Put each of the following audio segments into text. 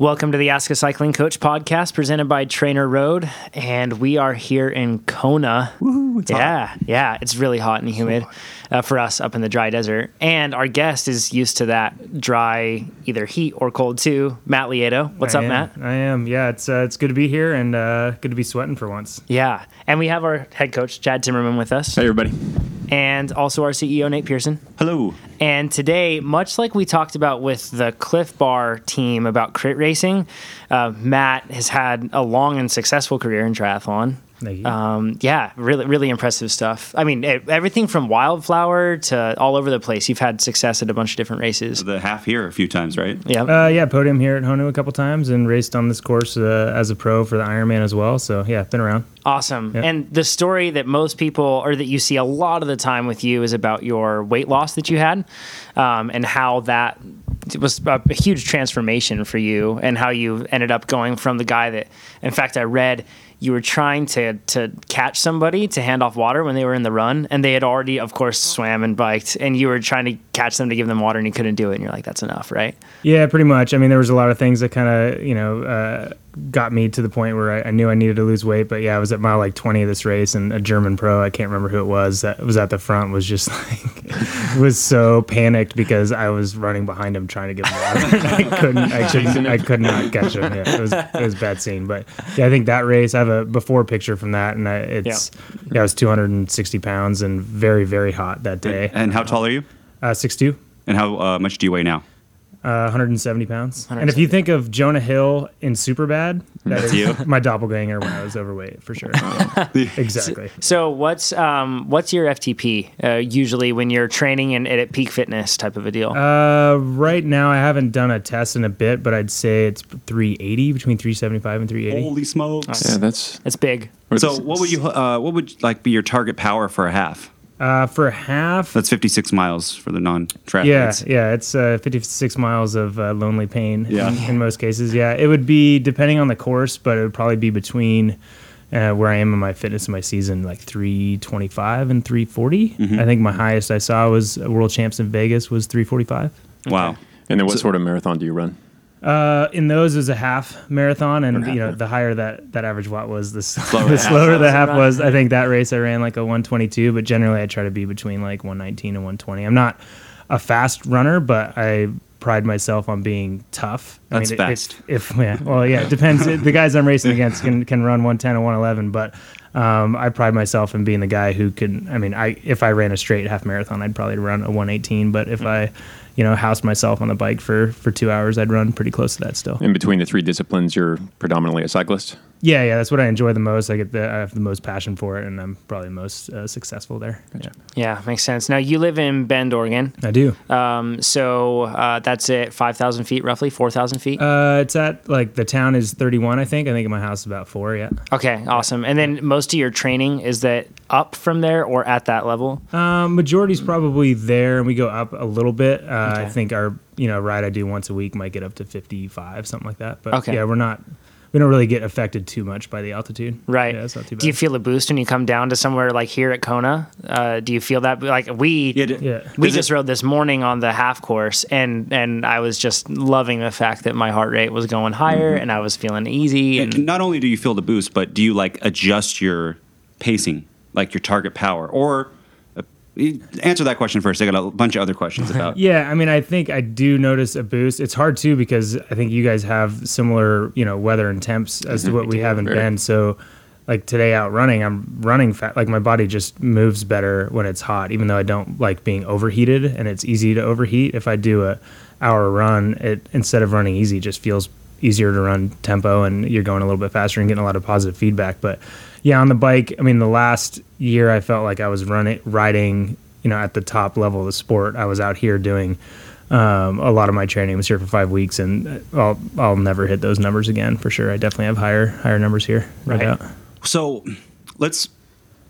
Welcome to the Ask a Cycling Coach podcast presented by TrainerRoad. And we are here in Kona. Woo, it's yeah, hot. yeah. It's really hot and humid uh, for us up in the dry desert. And our guest is used to that dry, either heat or cold too. Matt Lieto. What's I up, am. Matt? I am. Yeah, it's uh, it's good to be here and uh, good to be sweating for once. Yeah. And we have our head coach, Chad Timmerman, with us, Hey, everybody. And also our CEO, Nate Pearson. Hello. And today, much like we talked about with the Clif Bar team about crit racing, uh, Matt has had a long and successful career in triathlon. Thank you. Um, yeah, really, really impressive stuff. I mean, everything from wildflower to all over the place. You've had success at a bunch of different races. The half here a few times, right? Yeah. Uh, yeah, podium here at Honu a couple times and raced on this course uh, as a pro for the Ironman as well. So yeah, been around. Awesome. Yeah. And the story that most people, or that you see a lot of the time with you, is about your weight loss that you had um, and how that was a, a huge transformation for you and how you ended up going from the guy that, in fact, I read you were trying to, to catch somebody to hand off water when they were in the run and they had already, of course, swam and biked and you were trying to catch them to give them water and you couldn't do it. And you're like, that's enough, right? Yeah, pretty much. I mean, there was a lot of things that kind of you know uh, got me to the point where I, I knew I needed to lose weight. But yeah, I was at mile like 20 of this race, and a German pro, I can't remember who it was, that was at the front, was just like was so panicked because I was running behind him trying to get him water. and I couldn't, I couldn't, I could not catch him. Yeah, it was it was a bad scene. But yeah, I think that race, I have a before picture from that, and I, it's yeah, I was 260 pounds and very very hot that day. And how tall are you? Uh, six two. And how uh, much do you weigh now? Uh, 170 pounds. And if you think of Jonah Hill in Superbad, that That's you. my doppelganger when I was overweight for sure. exactly. So what's um, what's your FTP uh, usually when you're training and at peak fitness type of a deal? Uh, right now, I haven't done a test in a bit, but I'd say it's 380 between 375 and 380. Holy smokes! Yeah, that's it's big. So, what would you uh, what would like be your target power for a half? Uh, for half, That's 56 miles for the non yeah, triathletes. yeah, it's uh, 56 miles of uh, lonely pain. Yeah. in, in most cases. Yeah, it would be depending on the course, but it would probably be between uh, where I am in my fitness in my season, like 325 and 340. Mm-hmm. I think my highest I saw was World Champs in Vegas was 345. Wow. and then what sort of marathon do you run? Uh, in those, it was a half marathon, and you know, the higher that that average watt was, the, Slower the the half. slower the was. half was. I think that race I ran like a 122, but generally I try to be between like 119 and 120. I'm not a fast runner, but I pride myself on being tough. I That's mean, fast. If, if yeah, well, yeah, it depends. the guys I'm racing against can can run 110 and 111, but um, I pride myself in being the guy who can. I mean, I if I ran a straight half marathon, I'd probably run a 118, but if I you know, housed myself on the bike for for two hours, I'd run pretty close to that still. In between the three disciplines, you're predominantly a cyclist. Yeah, yeah, that's what I enjoy the most. I get the I have the most passion for it, and I'm probably most uh, successful there. Yeah, Yeah, makes sense. Now you live in Bend, Oregon. I do. Um, so uh, that's at five thousand feet, roughly four thousand feet. Uh, it's at like the town is 31, I think. I think my house is about four. Yeah. okay, awesome. And then most of your training is that up from there or at that level? Um, majority's probably there, and we go up a little bit. Uh, I think our you know ride I do once a week might get up to 55, something like that. But Okay. yeah, we're not. We don't really get affected too much by the altitude. Right. Yeah, it's not too bad. Do you feel a boost when you come down to somewhere like here at Kona? Uh, do you feel that like we Yeah, d- yeah. we Does it- just rode this morning on the half course and and I was just loving the fact that my heart rate was going higher Mm-hmm. and I was feeling easy and And not only do you feel the boost, but do you like adjust your pacing, like your target power, or answer that question first? I got a bunch of other questions about. Yeah, I mean, I think I do notice a boost. It's hard too because I think you guys have similar, you know, weather and temps as to mm-hmm. what we have in very. Bend. So, like today out running, I'm running fat. Like my body just moves better when it's hot, even though I don't like being overheated, and it's easy to overheat. If I do a hour run, it instead of running easy, just feels easier to run tempo, and you're going a little bit faster and getting a lot of positive feedback. But yeah, on the bike, I mean, the last year I felt like I was running, riding, you know, at the top level of the sport. I was out here doing um, a lot of my training. I was here for five weeks, and I'll I'll never hit those numbers again for sure. I definitely have higher higher numbers here, Right. doubt. So let's.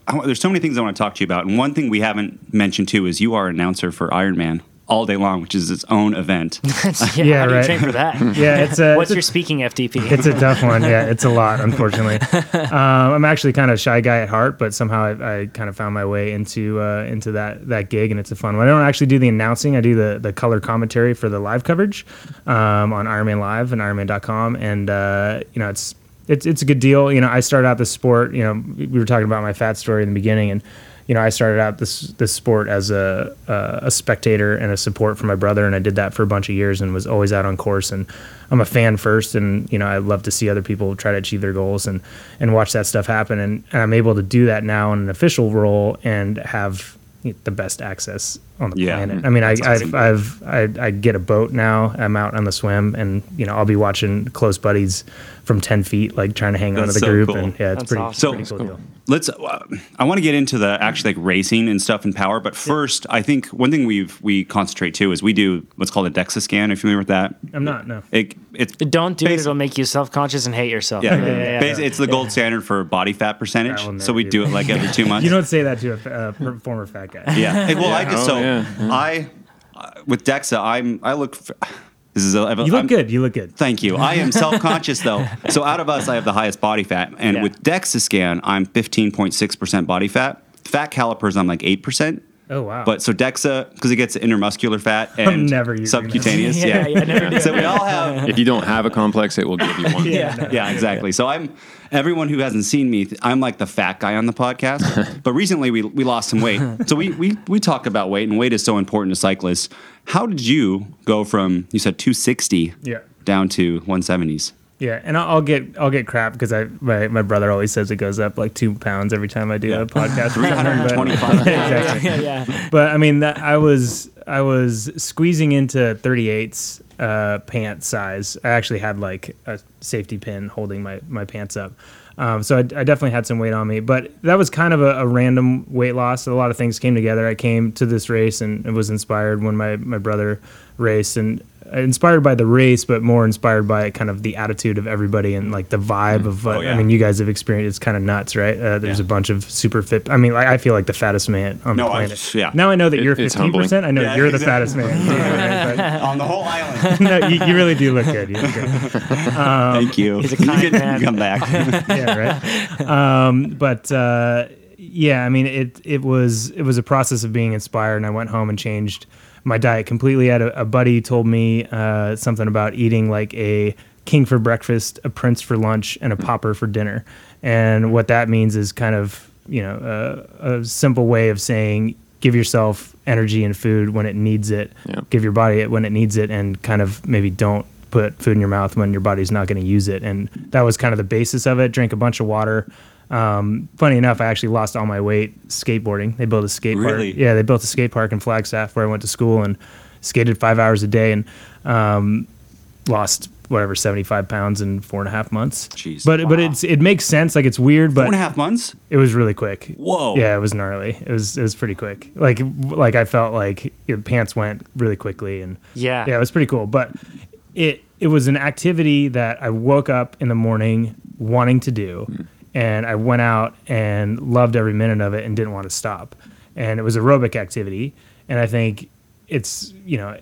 I there's so many things I want to talk to you about, and one thing we haven't mentioned too is you are an announcer for Ironman all day long, which is its own event. yeah, Yeah, how do you right. train for that? Yeah, it's a. What's it's a- your speaking FTP? it's a tough one. Yeah, it's a lot, unfortunately. Um, I'm actually kind of a shy guy at heart, but somehow I, I kind of found my way into uh, into that that gig, and it's a fun one. I don't actually do the announcing. I do the the color commentary for the live coverage um, on Ironman Live and Ironman.com, and uh, you know it's it's it's a good deal. You know, I started out the sport. You know, we were talking about my fat story in the beginning, and you know, I started out this this sport as a a, a spectator and a support for my brother, and I did that for a bunch of years, and was always out on course. And I'm a fan first, and you know, I love to see other people try to achieve their goals and and watch that stuff happen. And, and I'm able to do that now in an official role and have the best access on the Yeah. planet. Mm, I mean, I, That's I've. I've I, I get a boat now. I'm out on the swim, and you know, I'll be watching close buddies from ten feet, like trying to hang on to That's the so group. cool. And yeah, it's That's pretty, awesome. pretty So- cool deal. Let's. Uh, I want to get into the actually like racing and stuff and power, but first, I think one thing we've we concentrate too is we do what's called a DEXA scan. if you're familiar with that? I'm not no. It, it's Don't do it; Basi- it'll make you self-conscious and hate yourself. yeah, yeah, yeah. Basi- it's the gold standard for body fat percentage. So we do do it like every two months. You don't say that to a uh, former fat guy. Yeah. Hey, well, I just guess Oh, so. yeah, I uh, with DEXA, I'm I look. f- This is a, You look I'm- good. You look good. Thank you. I am self-conscious though. So out of us, I have the highest body fat, and Yeah. with DEXA scan, I'm 15.6 percent body fat. Fat calipers, I'm like eight percent. Oh wow. But so DEXA because it gets intermuscular fat and never subcutaneous. Yeah, Yeah, yeah, never so we all have. If you don't have a complex, it will give you one. yeah, no. Yeah, exactly. So I'm everyone who hasn't seen me. I'm like the fat guy on the podcast. but recently we we lost some weight. So we we we talk about weight, and weight is so important to cyclists. How did you go from you said 260 Yeah. down to 170s? Yeah, and I'll, I'll get I'll get crap because I my, my brother always says it goes up like two pounds every time I do Yeah. a podcast. or but- 325 exactly. yeah, yeah. But I mean, that, I was I was squeezing into 38s uh, pant size. I actually had like a safety pin holding my my pants up. Um, so I, I definitely had some weight on me, but that was kind of a, a random weight loss. A lot of things came together. I came to this race and it was inspired when my, my brother raced and inspired by the race, but more inspired by kind of the attitude of everybody and like the vibe of what, Oh, yeah. I mean, you guys have experienced. It's kind of nuts, right? Uh, there's Yeah. a bunch of super fit. I mean, like, I feel like the fattest man on No, the I- planet. yeah. Now I know that It- you're it's 15%. I know Yeah, you're the fattest man. Yeah, on the whole island. no, you, you really do look good. You look good. Thank you. He's a kind you can man. come back. yeah, right. Um, but uh, yeah, I mean, it it was it was a process of being inspired, and I went home and changed my diet completely. I had a, a buddy told me uh, something about eating like a king for breakfast, a prince for lunch, and a popper for dinner, and what that means is kind of you know uh, a simple way of saying give yourself energy and food when it needs it. Yeah. give your body it when it needs it and kind of maybe don't put food in your mouth when your body's not going to use it. And that was kind of the basis of it. Drink a bunch of water um, funny enough i actually lost all my weight skateboarding they built a skate Really? park yeah they built a skate park in flagstaff where i went to school and skated five hours a day and um, lost whatever 75 pounds in four and a half months Jeez. but but it's it makes sense like it's weird but and a half months. it was really quick Whoa. yeah, it was gnarly. It was it was pretty quick. Like like I felt like your pants went really quickly and Yeah. yeah, it was pretty cool. But it it was an activity that I woke up in the morning wanting to do, and I went out and loved every minute of it and didn't want to stop. And it was aerobic activity, and I think it's you know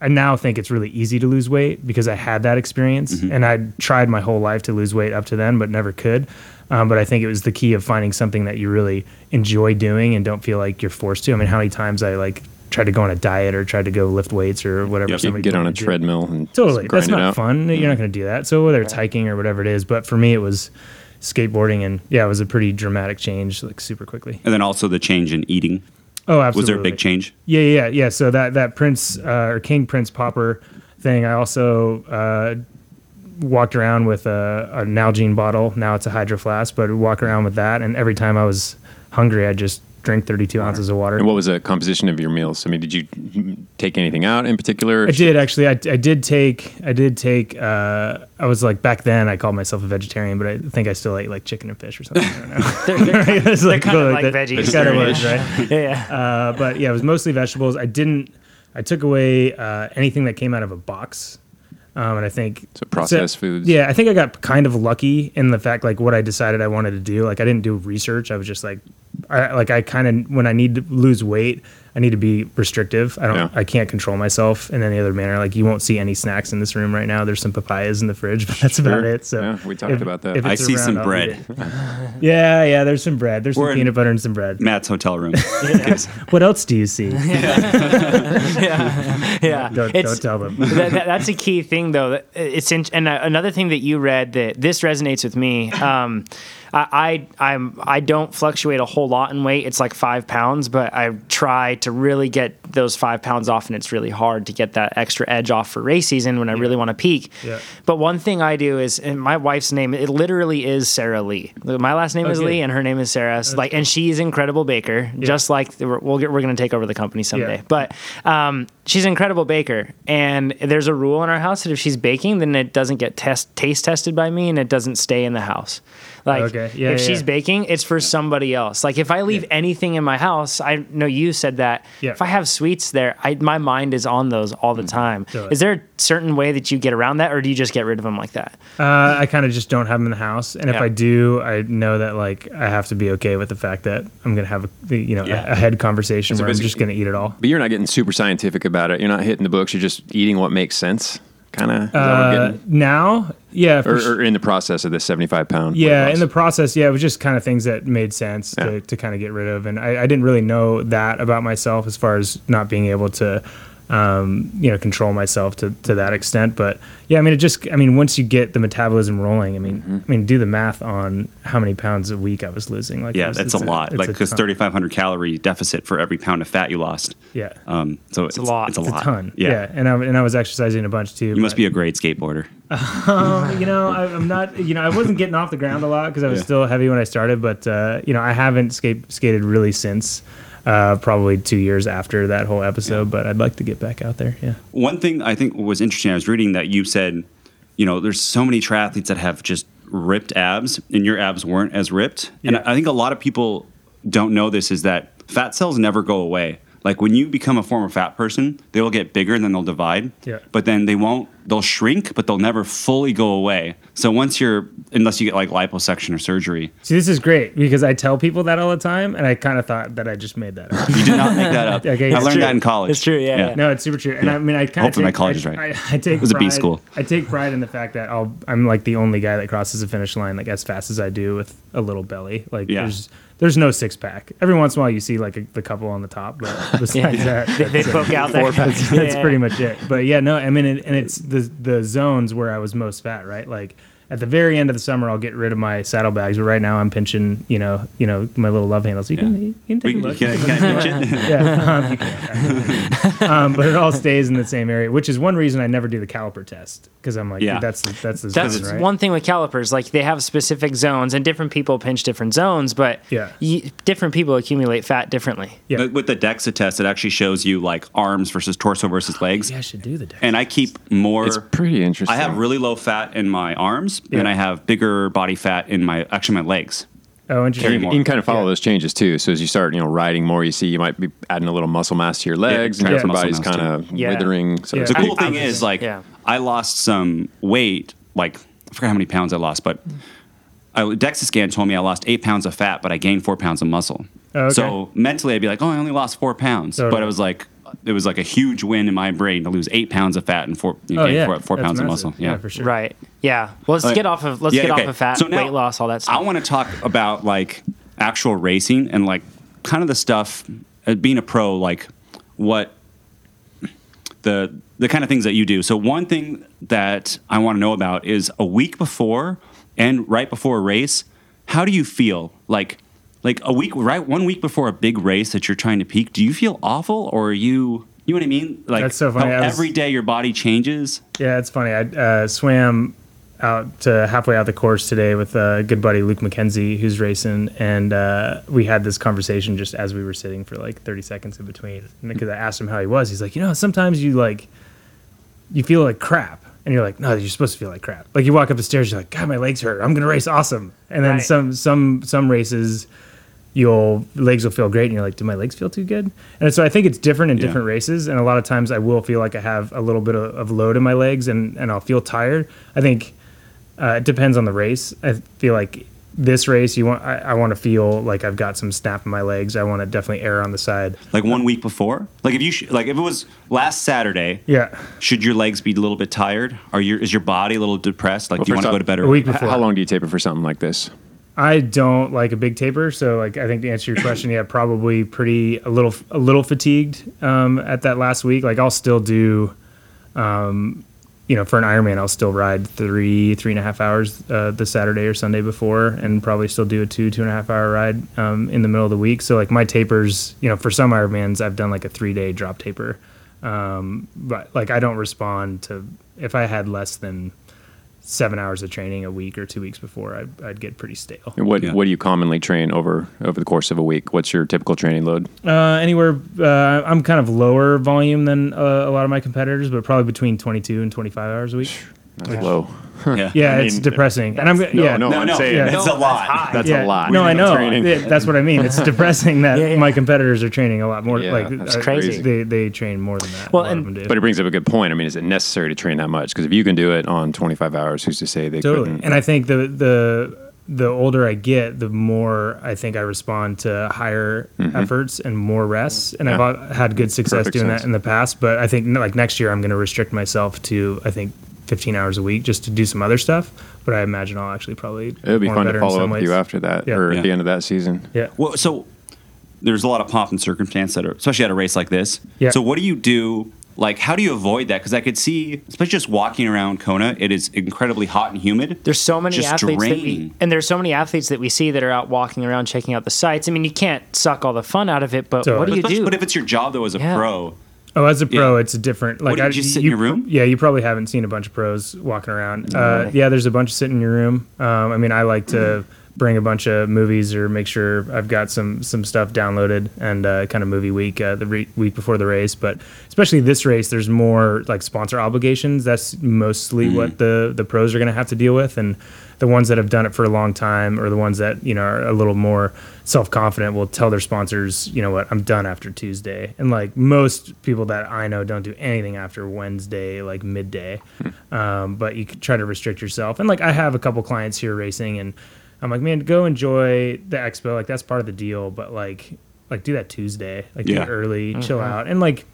I now think it's really easy to lose weight because I had that experience and I tried my whole life to lose weight up to then, but never could. Um, but I think it was the key of finding something that you really enjoy doing and don't feel like you're forced to. I mean, how many times I like tried to go on a diet or tried to go lift weights or whatever. Yep. You somebody get on a treadmill and Totally, that's not fun. You're not going to do that. So whether it's hiking or whatever it is, but for me it was skateboarding, and yeah, it was a pretty dramatic change, like super quickly. And then also the change in eating. Oh, absolutely. Was there a big change? Yeah, yeah, yeah. So that that Prince uh, or King Prince Popper thing, I also uh, walked around with a, a Nalgene bottle. Now it's a Hydro Flask, but walk around with that, and every time I was hungry, I'd just drink 32 ounces of water. And what was the composition of your meals? I mean, did you take anything out in particular? I did actually. I, I did take. I did take. Uh, I was like back then. I called myself a vegetarian, but I think I still ate like chicken and fish or something. I don't know. They're, they're, It's they're kind of cool, like that- veggies. It kind of was right. yeah, yeah. Uh, but yeah, it was mostly vegetables. I didn't. I took away uh, anything that came out of a box, um, and I think So processed foods. Yeah, I think I got kind of lucky in the fact like what I decided I wanted to do. Like I didn't do research. I was just like, I like I kind of when I need to lose weight, I need to be restrictive. I don't. Yeah. I can't control myself in any other manner. Like you won't see any snacks in this room right now. There's some papayas in the fridge, but that's about it. So Yeah, we talked about that. I see around, some I'll bread. yeah, yeah. There's some bread. There's some We're in- peanut butter and some bread. Matt's hotel room. What else do you see? yeah, Don't, don't tell them. that, that- that's a key thing, though. It's in, and uh, another thing that you read that this resonates with me. Um, I, I I'm I don't fluctuate a whole lot in weight. It's like five pounds, but I try to really get those five pounds off, and it's really hard to get that extra edge off for race season when I really want to peak. Yeah. But one thing I do is, and my wife's name, it literally is Sarah Lee. My last name is Lee, and her name is Sarah. So, like, and she's incredible baker, just like we'll get, we're going to take over the company someday. Yeah. But um, she's an incredible baker, and there's a rule in our house that if she's baking, then it doesn't get test taste tested by me, and it doesn't stay in the house. Like Okay. Yeah, if yeah, she's yeah. baking, it's for somebody else. Like if I leave Yeah. anything in my house, I know you said that. Yeah. If I have sweets there, I, my mind is on those all the time. Totally. Is there a certain way that you get around that, or do you just get rid of them like that? Uh, I kind of just don't have them in the house, and if I do, I know that like I have to be okay with the fact that I'm gonna have a you know Yeah. a, a head conversation So where I'm just gonna eat it all. But you're not getting super scientific about it. You're not hitting the books. You're just eating what makes sense, kind of. Is that what Uh, now, yeah, Or, sure. or in the process of this 75 pound. Yeah, in the process, yeah, it was just kind of things that made sense Yeah. to, to kind of get rid of, and I, I didn't really know that about myself as far as not being able to, um, you know, control myself to, to that extent. But yeah, I mean, it just, I mean, once you get the metabolism rolling, I mean, Mm-hmm. I mean, do the math on how many pounds a week I was losing. Like, Yeah, was- that's a it's lot. it's Like because 3,500 calorie deficit for every pound of fat you lost. Yeah, Um, so it's, a lot. It's a it's lot. a ton. Yeah. Yeah, and I and I was exercising a bunch too. You must be a great skateboarder. Um, you know, I, I'm not. You know, I wasn't getting off the ground a lot because I was Yeah. still heavy when I started. But uh, you know, I haven't skate, skated really since uh, probably two years after that whole episode. But I'd like to get back out there. Yeah. One thing I think was interesting, I was reading that you said, you know, there's so many triathletes that have just ripped abs, and your abs weren't as ripped. And I think a lot of people don't know this is that fat cells never go away. Like when you become a former fat person, they will get bigger and then they'll divide. Yeah. But then they won't, they'll shrink, but they'll never fully go away. So once you're, unless you get like liposuction or surgery, See, this is great because I tell people that all the time, and I kind of thought that I just made that up. you did not make that up. Okay, I learned true. that in college. It's true, yeah, yeah. No, it's super true. And I mean, I kind of Hopefully my college is right. I, I, take It was a B school. I take pride in the fact that I'll, I'm like the only guy that crosses the finish line like as fast as I do with a little belly. Like Yeah. there's there's no six pack. Every once in a while you see like a, the couple on the top, but besides that, They, they poke out there. that's, that's pretty much it. But yeah, no, I mean, it, and it's the the zones where I was most fat, right? Like at the very end of the summer, I'll get rid of my saddlebags, but right now I'm pinching, you know, you know, my little love handles. You can, you can take We- a look. can, can I pinch it? yeah, um, um, but it all stays in the same area, which is one reason I never do the caliper test because I'm like, Yeah. that's the, that's the That's zone, right? one thing with calipers. Like they have specific zones, and different people pinch different zones, but Yeah. y- different people accumulate fat differently. Yeah. With the DEXA test, it actually shows you like arms versus torso versus legs. Yeah, I should do the deck. And I keep more. It's pretty interesting. I have really low fat in my arms, and Yeah. I have bigger body fat in my actually my legs. Oh, interesting. Carry more. you can kind of follow Yeah. those changes too. So as you start, you know, riding more, you see you might be adding a little muscle mass to your legs, and Yeah, your body's kind of Yeah. withering. So Yeah. it's The I- cool thing I- is like Yeah. I lost some weight. Like I forgot how many pounds I lost, but I, DEXA scan told me I lost eight pounds of fat, but I gained four pounds of muscle. Oh, okay. So mentally, I'd be like, "Oh, I only lost four pounds," but I was like it was like a huge win in my brain to lose eight pounds of fat and four, you know, Oh yeah, four, four pounds massive. of muscle. Yeah, for sure. Right. Yeah. Well, let's Okay. get off of let's Yeah, get okay. off of fat, So now, weight loss, all that stuff. I want to talk about like actual racing and like kind of the stuff uh, being a pro, like what the the kind of things that you do. So one thing that I want to know about is a week before and right before a race, how do you feel? Like like a week right one week before a big race that you're trying to peak, do you feel awful or are you you know what I mean? Like That's so funny. how was- every day your body changes. Yeah, it's funny. I uh, swam out to halfway out the course today with a good buddy Luke McKenzie, who's racing, and uh, we had this conversation just as we were sitting for like 30 seconds in between. And because I asked him how he was, he's like, you know, sometimes you like you feel like crap. And you're like, no, you're supposed to feel like crap. Like you walk up the stairs, you're like, God, my legs hurt. I'm gonna race awesome. And then Right. some some some races, you'll legs will feel great, and you're like, do my legs feel too good? And so I think it's different in Yeah. different races. And a lot of times I will feel like I have a little bit of, of load in my legs, and and I'll feel tired. I think uh, it depends on the race. I feel like this race, you want I, I want to feel like I've got some snap in my legs. I want to definitely err on the side. Like one week before? Like if you sh- like if it was last Saturday, Yeah, should your legs be a little bit tired? Are your is your body a little depressed? Like Well, do you want to go to bed a early? week H- before. How long do you taper for something like this? I don't like a big taper, so like I think to answer your question, yeah, probably pretty a little a little fatigued um, at that last week. Like I'll still do, um, you know, for an Ironman, I'll still ride three three and a half hours uh, the Saturday or Sunday before, and probably still do a two two and a half hour ride um, in the middle of the week. So like my tapers, you know, for some Ironmans, I've done like a three day drop taper, um, but like I don't respond to if I had less than seven hours of training a week or two weeks before, I'd, I'd get pretty stale. And what Yeah. what do you commonly train over over the course of a week? What's your typical training load? Uh, anywhere, uh, I'm kind of lower volume than uh, a lot of my competitors, but probably between 22 and 25 hours a week. That's low. yeah. Yeah, I it's mean, depressing, and I'm no, yeah, no, No, I'm no, saying yeah. it's a lot. That's yeah. a lot. No, I know. Training. Yeah, That's what I mean. It's depressing that Yeah, yeah. my competitors are training a lot more. Yeah, like that's uh, crazy. They they train more than that. Well, and- of them do. But it brings up a good point. I mean, is it necessary to train that much? Because if you can do it on 25 hours, who's to say they totally. couldn't? And I think the the the older I get, the more I think I respond to higher efforts and more rests. And I've Mm-hmm. Yeah. uh, had good success Perfect doing sense. that in the past. But I think like next year, I'm going to restrict myself to I think 15 hours a week just to do some other stuff. But I imagine I'll actually probably it would be fun to follow some up with you after that Yeah. or Yeah. at the end of that season. Yeah. Well, so there's a lot of pomp and circumstance that are, especially at a race like this. Yeah. So what do you do? Like, how do you avoid that? Because I could see, especially just walking around Kona, it is incredibly hot and humid. There's so many Just athletes that we, and there's so many athletes that we see that are out walking around checking out the sites. I mean, you can't suck all the fun out of it, but Totally. what do you do? But if it's your job though as a Yeah. pro, Oh, as a pro, Yeah. it's a different. Like, do you I- just sit in your room? Yeah, you probably haven't seen a bunch of pros walking around. Uh, yeah, there's a bunch of sitting in your room. Um, I mean, I like to bring a bunch of movies or make sure I've got some some stuff downloaded and uh, kind of movie week uh, the re- week before the race. But especially this race, there's more like sponsor obligations. That's mostly what the the pros are going to have to deal with, and the ones that have done it for a long time or the ones that you know are a little more self confident will tell their sponsors, you know what, I'm done after Tuesday. And like most people that I know don't do anything after Wednesday, like midday. Um, but you could try to restrict yourself. And like I have a couple clients here racing, and I'm like, man, go enjoy the expo. Like that's part of the deal. But like, like do that Tuesday. Like do Yeah. it early, chill out, and like.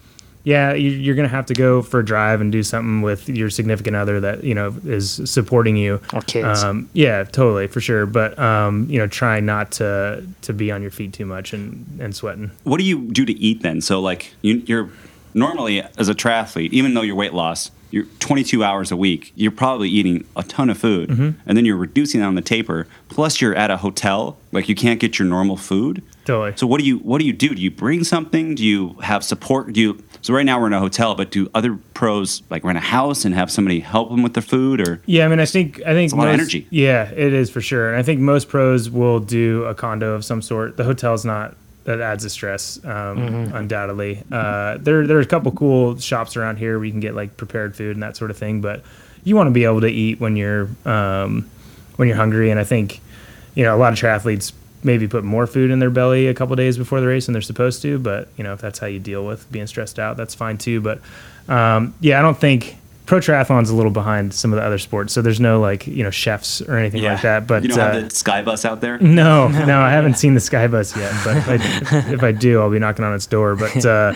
Yeah, you- you're gonna have to go for a drive and do something with your significant other that you know is supporting you. Or kids. Um, yeah, totally for sure. But um, you know, try not to to be on your feet too much and and sweating. what do you do to eat then? So like you, you're normally as a triathlete, even though you're weight loss, you're 22 hours a week. You're probably eating a ton of food, Mm-hmm. and then you're reducing on the taper. Plus, you're at a hotel, like you can't get your normal food. Totally. So what do you what do you do? Do you bring something? Do you have support? Do you so right now we're in a hotel, but do other pros like rent a house and have somebody help them with their food or Yeah, I mean, I think I think a lot of most- energy. Yeah, it is for sure, and I think most pros will do a condo of some sort. The hotel's not that adds a stress, um, undoubtedly. Uh, there there are a couple cool shops around here where you can get like prepared food and that sort of thing, but you want to be able to eat when you're um, when you're hungry, and I think you know a lot of triathletes maybe put more food in their belly a couple days before the race than they're supposed to, but you know if that's how you deal with being stressed out, that's fine too. But um, yeah, I don't think pro triathlon's a little behind some of the other sports, so there's no like you know chefs or anything like that. But you don't uh, have the sky bus out there. no, no, I haven't seen the Skybus yet, but I, if I do, I'll be knocking on its door. But uh,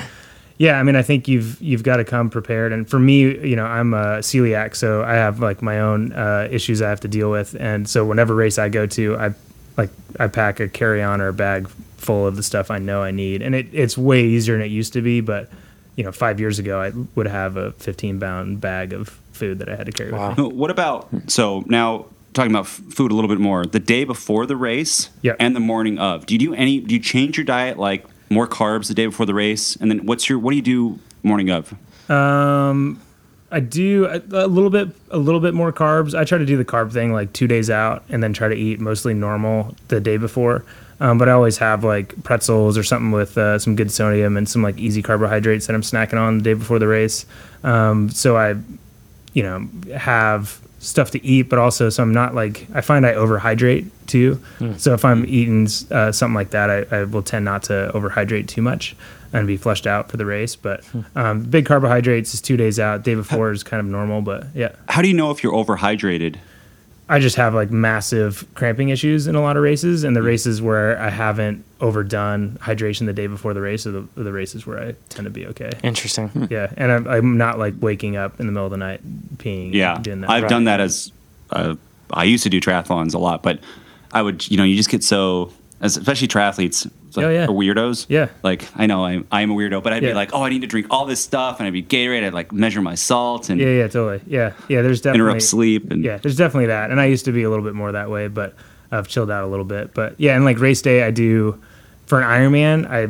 yeah, I mean, I think you've you've got to come prepared. And for me, you know, I'm a celiac, so I have like my own uh, issues I have to deal with. And so whenever race I go to, I like I pack a carry on or a bag full of the stuff I know I need, and it, it's way easier than it used to be. But you know, five years ago, I would have a 15 pound bag of food that I had to carry Wow. with me. What about so now talking about f- food a little bit more? The day before the race Yeah. and the morning of. Do you do any? Do you change your diet like more carbs the day before the race, and then what's your what do you do morning of? Um, I do a, a little bit, a little bit more carbs. I try to do the carb thing like two days out, and then try to eat mostly normal the day before. Um, but I always have like pretzels or something with uh, some good sodium and some like easy carbohydrates that I'm snacking on the day before the race. Um, so I, you know, have stuff to eat, but also so I'm not like I find I overhydrate too. So if I'm eating uh, something like that, I, I will tend not to overhydrate too much and be flushed out for the race. But um, big carbohydrates is two days out. Day before is kind of normal, but yeah. How do you know if you're overhydrated? I just have like massive cramping issues in a lot of races, and the races where I haven't overdone hydration the day before the race are the, are the races where I tend to be okay. Interesting. Yeah, and I'm, I'm not like waking up in the middle of the night peeing. Yeah, doing that. I've done that as uh, I used to do triathlons a lot, but I would, you know, you just get so, as, especially triathletes, it's like, Oh, yeah. are weirdos. Yeah. like I know I'm I'm a weirdo, but I'd Yeah. be like, oh, I need to drink all this stuff, and I'd be Gatorade. I'd like measure my salt and Yeah, yeah, totally. Yeah, yeah. There's definitely interrupt sleep. And Yeah, there's definitely that, and I used to be a little bit more that way, but I've chilled out a little bit. But yeah, and like race day, I do for an Ironman, I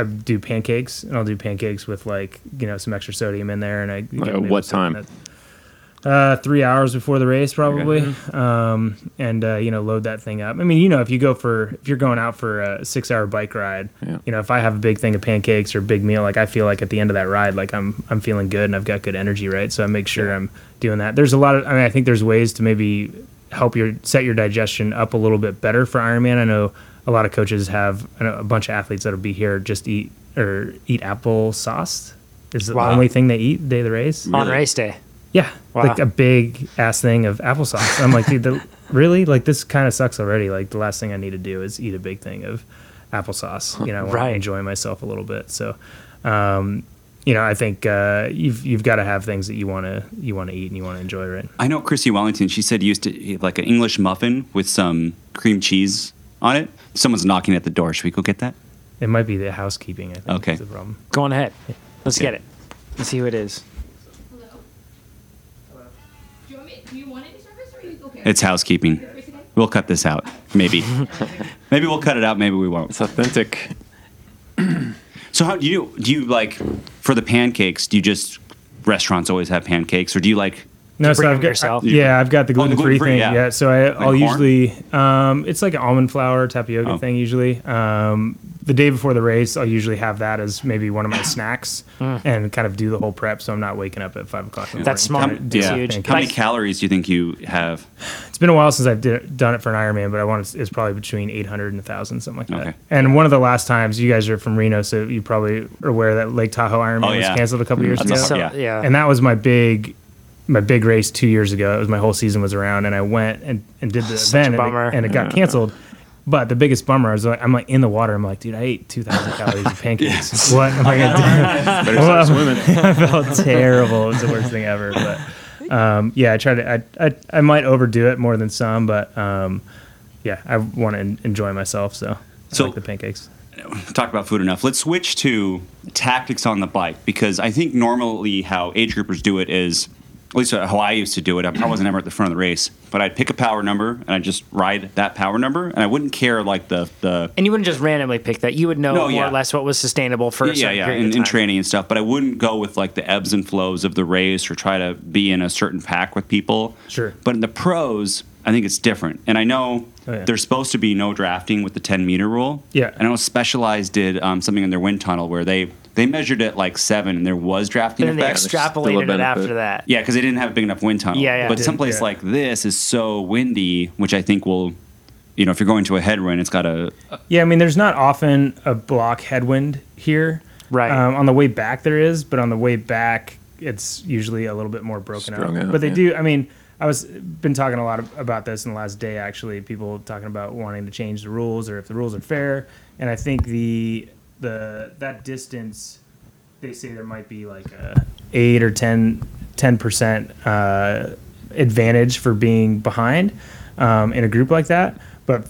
I do pancakes, and I'll do pancakes with like you know some extra sodium in there, and I Like, them what time? that- Uh, three hours before the race, probably, um, and uh, you know, load that thing up. I mean, you know, if you go for if you're going out for a six-hour bike ride, Yeah. you know, if I have a big thing of pancakes or a big meal, like I feel like at the end of that ride, like I'm I'm feeling good and I've got good energy, right? So I make sure I'm doing that. There's a lot of, I mean, I think there's ways to maybe help your set your digestion up a little bit better for Ironman. I know a lot of coaches have I know a bunch of athletes that'll be here just eat or eat apple sauce. Is the Wow. only thing they eat the day of the race. On race day. Yeah, Wow. like a big ass thing of applesauce. I'm like, dude, the, really? Like this kind of sucks already. Like the last thing I need to do is eat a big thing of applesauce. You know, I Right. enjoy myself a little bit. So, um, you know, I think uh, you've you've got to have things that you want to you want to eat and you want to enjoy, right? I know Chrissie Wellington. She said you used to eat like an English muffin with some cream cheese on it. Someone's knocking at the door. Should we go get that? It might be the housekeeping. I think Okay. is the problem. Go on ahead. Let's Yeah. get it. Let's see who it is. Hello? Do you, want me, do you want any service or are you okay? It's housekeeping. We'll cut this out. Maybe. maybe we'll cut it out. Maybe we won't. It's authentic. So how do you do you like for the pancakes? Do you just restaurants always have pancakes, or do you like? No, To so bring I've got yourself? yeah, I've got the Oh, gluten free gluten-free, thing. yeah. Yeah, so I, I'll corn? usually um, it's like an almond flour tapioca Oh. thing. Usually, um, the day before the race, I'll usually have that as maybe one of my snacks and kind of do the whole prep, so I'm not waking up at five o'clock. In the That's morning smart. trying to That's do huge. How many calories do you think you have? It's been a while since I've did, done it for an Ironman, but I want to, it's probably between 800 and 1,000, something like that. Okay. And one of the last times, you guys are from Reno, so you probably are aware that Lake Tahoe Ironman Oh, yeah. was canceled a couple years That's ago. So, yeah. yeah. and that was my big my big race two years ago. It was my whole season was around, and I went and, and did the Such a event, and it- and it, got canceled. But the biggest bummer is like I'm like in the water. I'm like, dude, I ate 2,000 calories of pancakes. What am I gonna do? Better start swimming. I felt terrible. It was the worst thing ever. But um, yeah, I try to. I, I I might overdo it more than some, but um, yeah, I want to enjoy myself. So, So- I like the pancakes. talked about food enough. Let's switch to tactics on the bike because I think normally how age groupers do it is, at least how I used to do it. I wasn't ever at the front of the race, but I'd pick a power number and I'd just ride that power number, and I wouldn't care like the the And you wouldn't just randomly pick that. You would know No, more yeah. or less what was sustainable for a yeah certain yeah period in, in training and stuff. But I wouldn't go with like the ebbs and flows of the race or try to be in a certain pack with people. Sure. But in the pros, I think it's different, and I know. Oh, yeah. There's supposed to be no drafting with the 10 meter rule. Yeah. And I know Specialized did um, something in their wind tunnel where they they measured it like seven, and there was drafting And then they effects. still a extrapolated it after that. Yeah, because they didn't have a big enough wind tunnel. Yeah, yeah. But someplace yeah. like this is so windy, which I think will, you know, if you're going to a headwind, it's got a. Yeah, I mean, there's not often a block headwind here. Right. Um, on the way back, there is, but on the way back, it's usually a little bit more broken Strung up. out, But they yeah. do. I mean, I was been talking a lot of, about this in the last day. Actually, people talking about wanting to change the rules or if the rules are fair. And I think the the that distance, they say there might be like a eight or 10 percent uh, advantage for being behind um, in a group like that. But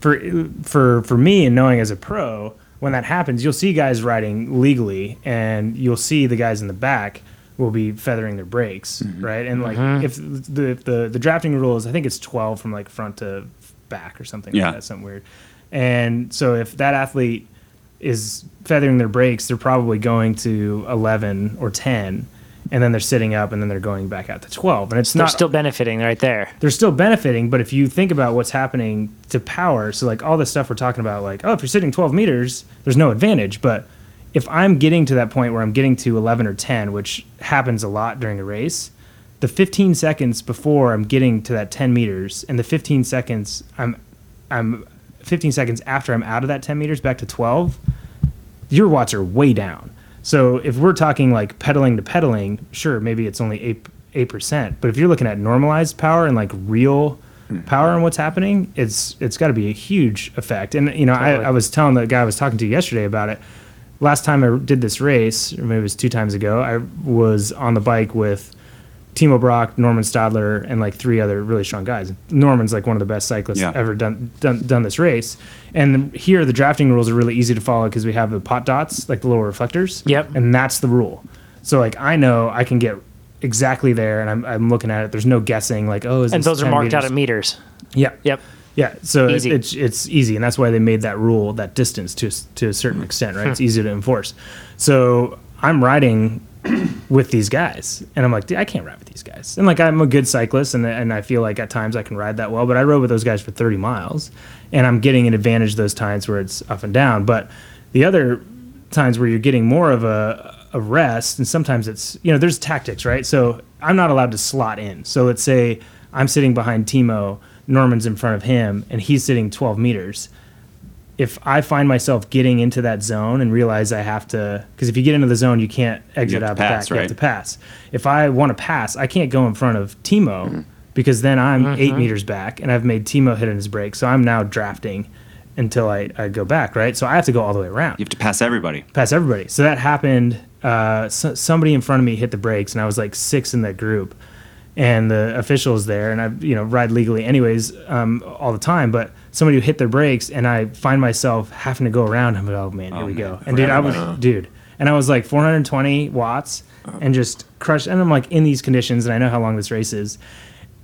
for for for me and knowing as a pro, when that happens, you'll see guys riding legally, and you'll see the guys in the back will be feathering their brakes, right? And like if the, if the the drafting rule is, I think it's twelve from like front to back or something Yeah. like that, something weird. And so if that athlete is feathering their brakes, they're probably going to eleven or ten. And then they're sitting up, and then they're going back out to twelve, and it's They're not still benefiting right there. they're still benefiting, but if you think about what's happening to power, so like all this stuff we're talking about, like, oh, if you're sitting 12 meters, there's no advantage. But if I'm getting to that point where I'm getting to 11 or 10, which happens a lot during a race, the 15 seconds before I'm getting to that 10 meters and the 15 seconds I'm, I'm 15 seconds after I'm out of that 10 meters back to 12, your watts are way down. So if we're talking like pedaling to pedaling, sure, maybe it's only eight eight percent. But if you're looking at normalized power and like real hmm. power and what's happening, it's it's got to be a huge effect. And you know, Totally. I, I was telling the guy I was talking to yesterday about it. Last time I did this race, or maybe it was two times ago, I was on the bike with Timo Bracht, Normann Stadler, and like three other really strong guys. Normann's like one of the best cyclists Yeah. ever done, done done this race. And here the drafting rules are really easy to follow because we have the Botts' dots, like the little reflectors. Yep. And that's the rule. So like I know I can get exactly there, and I'm, I'm looking at it. There's no guessing. Like oh, is And this those are 10 marked out meters? at meters. Yeah. Yep. Yeah, so it, Easy. it's it's easy, and that's why they made that rule, that distance to to a certain Hmm. extent, right? It's easy to enforce. So I'm riding with these guys, and I'm like, I can't ride with these guys. And like, I'm a good cyclist, and and I feel like at times I can ride that well. But I rode with those guys for 30 miles, and I'm getting an advantage those times where it's up and down. But the other times where you're getting more of a a rest, and sometimes it's you know there's tactics, right? So I'm not allowed to slot in. So let's say I'm sitting behind Timo, Normann's in front of him, and he's sitting 12 meters. If I find myself getting into that zone and realize I have to, because if you get into the zone, you can't exit have out to the pass, back. You have to pass. If I want to pass, I can't go in front of Timo Mm-hmm. because then I'm eight meters back and I've made Timo hit in his brake. So I'm now drafting until I, I go back, right? So I have to go all the way around You have to pass everybody. pass everybody. So that happened. Uh, so, somebody in front of me hit the brakes, and I was like six in that group, and the officials there, and I you know ride legally anyways um, all the time. But somebody who hit their brakes, and I find myself having to go around. I'm like, oh man, here Oh, we man. go. And dude, I was dude, and I was like 420 watts, and just crushed. And I'm like in these conditions, and I know how long this race is.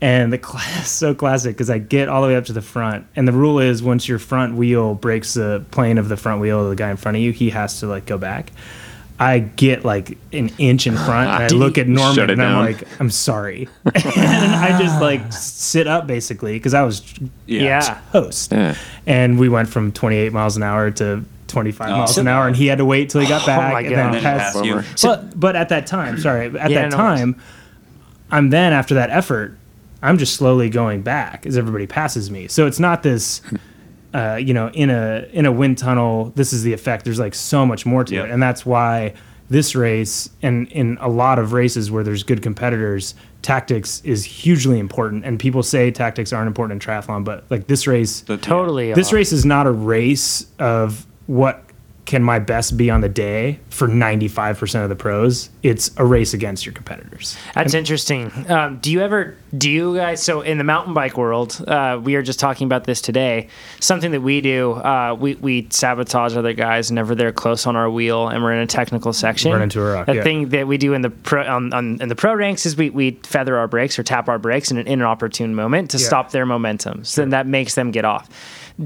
And the class so classic because I get all the way up to the front, and the rule is once your front wheel breaks the plane of the front wheel of the guy in front of you, he has to like go back. I get like an inch in front, and I look at Normann, Shut it and I'm down. like, I'm sorry, and I just like sit up basically because I was Yeah. toast. Yeah. And we went from 28 miles an hour to 25 Oh. miles an hour, and he had to wait till he got oh back my and God. then And then pass. pass you. But but at that time, sorry, at Yeah, that no time, I'm then after that effort, I'm just slowly going back as everybody passes me. So it's not this, uh, you know, in a in a wind tunnel. This is the effect. There's like so much more to Yep. it, and that's why this race and in a lot of races where there's good competitors, tactics is hugely important. And people say tactics aren't important in triathlon, but like this race, The- Totally. this uh, race is not a race of what can my best be on the day for 95% of the pros. It's a race against your competitors. That's interesting. Um, do you ever, do you guys, so in the mountain bike world, uh, we are just talking about this today. Something that we do, uh, we, we sabotage other guys whenever they're close on our wheel and we're in a technical section. Run into a rock, The yeah. thing that we do in the pro, on, on, in the pro ranks is we, we feather our brakes or tap our brakes in an, inopportune moment to Yeah. stop their momentum. So then that makes them get off.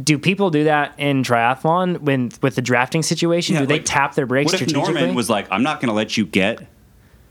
Do people do that in triathlon when with the drafting situation? Yeah, do they like, tap their brakes What if? Normann was like, I'm not going to let you get,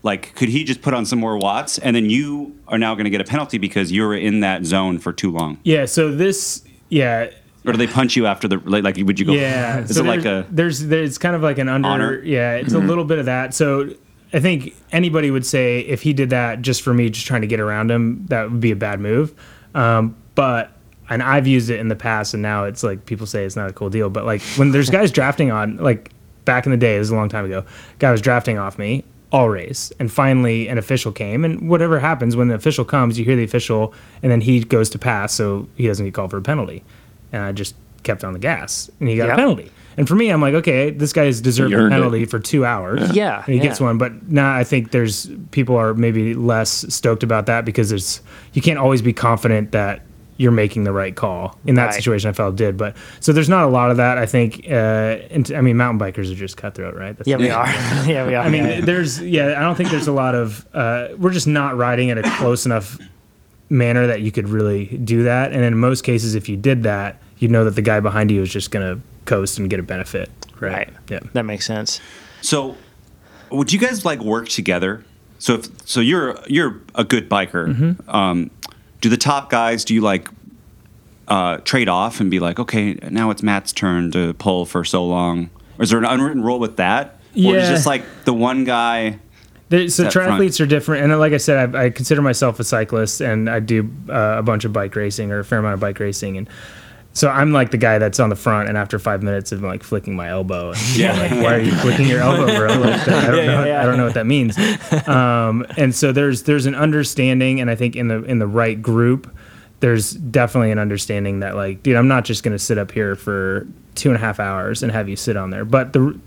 like, could he just put on some more watts and then you are now going to get a penalty because you were in that zone for too long? Yeah, so this, yeah, Or do they punch you after the, like, like would you go, Yeah, is so it like a, there's there's kind of like an under Honor? yeah, it's a little bit of that. So I think anybody would say if he did that just for me, just trying to get around him, that would be a bad move. Um, but and I've used it in the past, and now it's like people say it's not a cool deal. But like when there's guys drafting on, like back in the day, this is a long time ago, guy was drafting off me all race, and finally an official came, and whatever happens when the official comes, you hear the official, and then he goes to pass, so he doesn't get called for a penalty, and I just kept on the gas, and he got Yep. a penalty. And for me, I'm like, okay, this guy's deserved You a earned it. penalty for two hours. Yeah, and he gets one. But now I think there's people are maybe less stoked about that because it's you can't always be confident that you're making the right call. In that Right. situation, I felt did. But so there's not a lot of that. I think. Uh, and I mean, mountain bikers are just cutthroat, right? That's yeah, we are. yeah, we are. I mean, there's yeah. I don't think there's a lot of. Uh, we're just not riding at a close enough manner that you could really do that. And in most cases, if you did that, you'd know that the guy behind you is just going to coast and get a benefit. right. Yeah. That makes sense. so would you guys like work together? So if, so you're, you're a good biker. Mm-hmm. Um, do the top guys, do you like, uh, trade off and be like, okay, now it's Matt's turn to pull for so long? Or is there an unwritten rule with that? Or is Yeah. just like the one guy, There- so That front. triathletes are different, and like I said, I, I consider myself a cyclist, and I do uh, a bunch of bike racing or a fair amount of bike racing, and So I'm like the guy that's on the front, and after five minutes of like flicking my elbow, and Yeah. like why are you flicking your elbow, bro? Like, I don't know. yeah. I don't know what that means. Um, and so there's there's an understanding, and I think in the in the right group, there's definitely an understanding that like, dude, I'm not just gonna sit up here for two and a half hours and have you sit on there. But the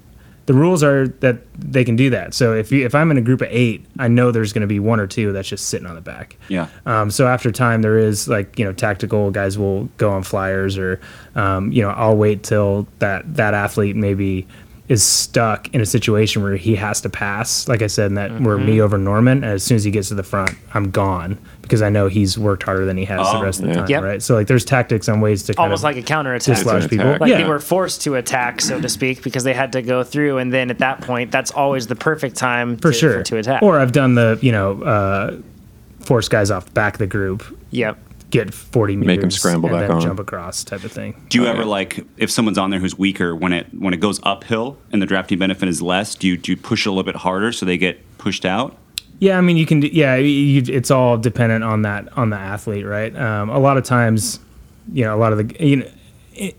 the rules are that they can do that. So if you, if I'm in a group of eight, I know there's going to be one or two that's just sitting on the back. Yeah. Um, so after time, there is like you know tactical guys will go on flyers, or um, you know I'll wait till that that athlete maybe is stuck in a situation where he has to pass. Like I said, in that where me over Normann, and as soon as he gets to the front, I'm gone because I know he's worked harder than he has Oh, the rest of the time. Yep. Right. So like there's tactics on ways to kind Almost of like a counterattack. dislodge an people. attack. Like yeah. they were forced to attack, so to speak, because they had to go through, and then at that point, that's always the perfect time for to, sure to attack. Or I've done the you know uh, force guys off the back of the group, yep. Get 40 meters, make them scramble and back then on. jump across type of thing. Do you Oh, ever yeah. like if someone's on there who's weaker when it when it goes uphill and the drafting benefit is less? Do you do you push a little bit harder so they get pushed out? Yeah, I mean, you can. do- Yeah, you, it's all dependent on that on the athlete, right? Um, a lot of times, you know, a lot of the you know,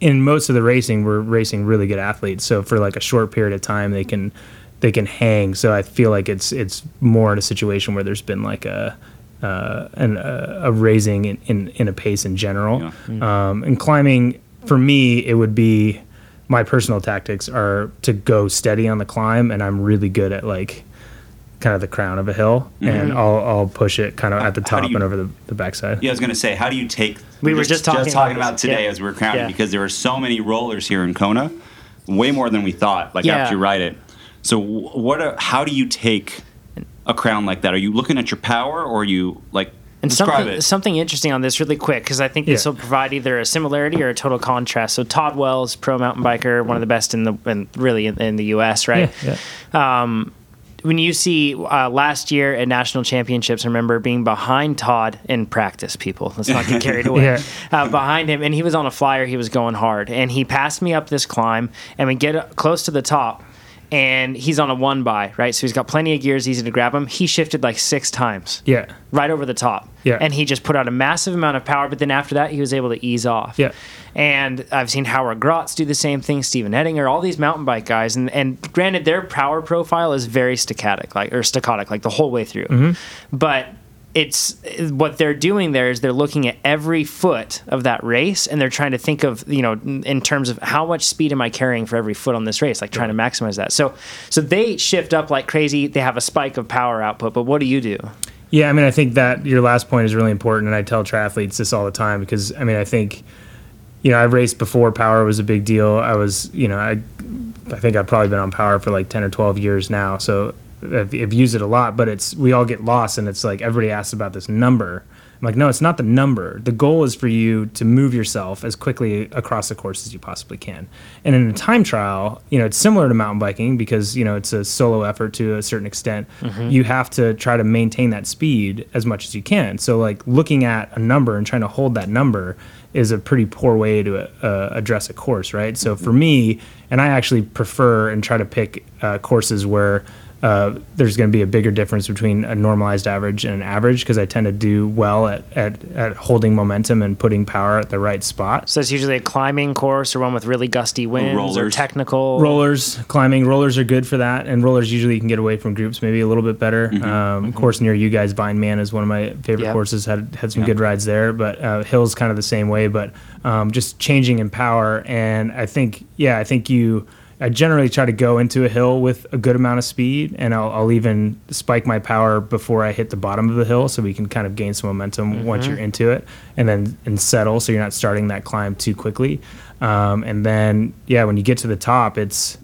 in most of the racing, we're racing really good athletes. So for like a short period of time, they can they can hang. So I feel like it's it's more in a situation where there's been like a uh, an, a, a raising in, in in a pace in general. Um, and climbing for me, it would be my personal tactics are to go steady on the climb, and I'm really good at like kind of the crown of a hill, and I'll I'll push it kind of at the Mm-hmm. How do top you- and over the, the backside. Yeah, I was gonna say, how do you take? We were just talking about about, today Yeah. as we were counting Yeah. because there were so many rollers here in Kona, way more than we thought. Like Yeah. after you ride it, so what? Are, how do you take a crown like that? Are you looking at your power, or are you like And describe something, it? something interesting on this really quick because I think this will provide either a similarity or a total contrast. So Todd Wells, pro mountain biker, one of the best in the and really in, in the U.S. Right? Yeah, yeah. When you see uh, last year at national championships, I remember being behind Todd in practice. People, let's not get carried away. Yeah. uh, behind him, and he was on a flyer. He was going hard, and he passed me up this climb, and we get close to the top. And he's on a one by, right? So he's got plenty of gears, easy to grab him. He shifted like six times Yeah. right over the top. Yeah. And he just put out a massive amount of power, but then after that, he was able to ease off. Yeah. And I've seen Howard Grotts do the same thing, Stephen Ettinger, all these mountain bike guys. And, and granted, their power profile is very staccatic, like, or staccatic, like the whole way through. Mm-hmm. But it's what they're doing there is they're looking at every foot of that race and they're trying to think of you know in terms of how much speed am i carrying for every foot on this race like trying to maximize that. So so they shift up like crazy. They have a spike of power output but what do you do? Yeah, I mean, I think that your last point is really important, and I tell triathletes this all the time because I mean, I think, you know, I raced before power was a big deal. I was, you know, I, I think I've probably been on power for like ten or twelve years now, so I've, I've used it a lot. But it's we all get lost, and it's like everybody asks about this number. I'm like, no, it's not the number. The goal is for you to move yourself as quickly across the course as you possibly can. And in a time trial, you know, it's similar to mountain biking because, you know, it's a solo effort to a certain extent. You have to try to maintain that speed as much as you can. So, like, looking at a number and trying to hold that number is a pretty poor way to uh, address a course, right? So, for me, and I actually prefer and try to pick uh, courses where uh, there's going to be a bigger difference between a normalized average and an average because I tend to do well at, at, at holding momentum and putting power at the right spot. So it's usually a climbing course or one with really gusty winds or technical. Rollers, climbing, rollers are good for that, and rollers usually you can get away from groups maybe a little bit better. Um, Course near you guys, Vineman is one of my favorite Yep. courses. Had had some good rides there, but uh, Hills kind of the same way. But um, just changing in power, and I think yeah, I think you. I generally try to go into a hill with a good amount of speed, and I'll, I'll even spike my power before I hit the bottom of the hill, so we can kind of gain some momentum once you're into it, and then and settle, so you're not starting that climb too quickly. Um, and then yeah, when you get to the top, it's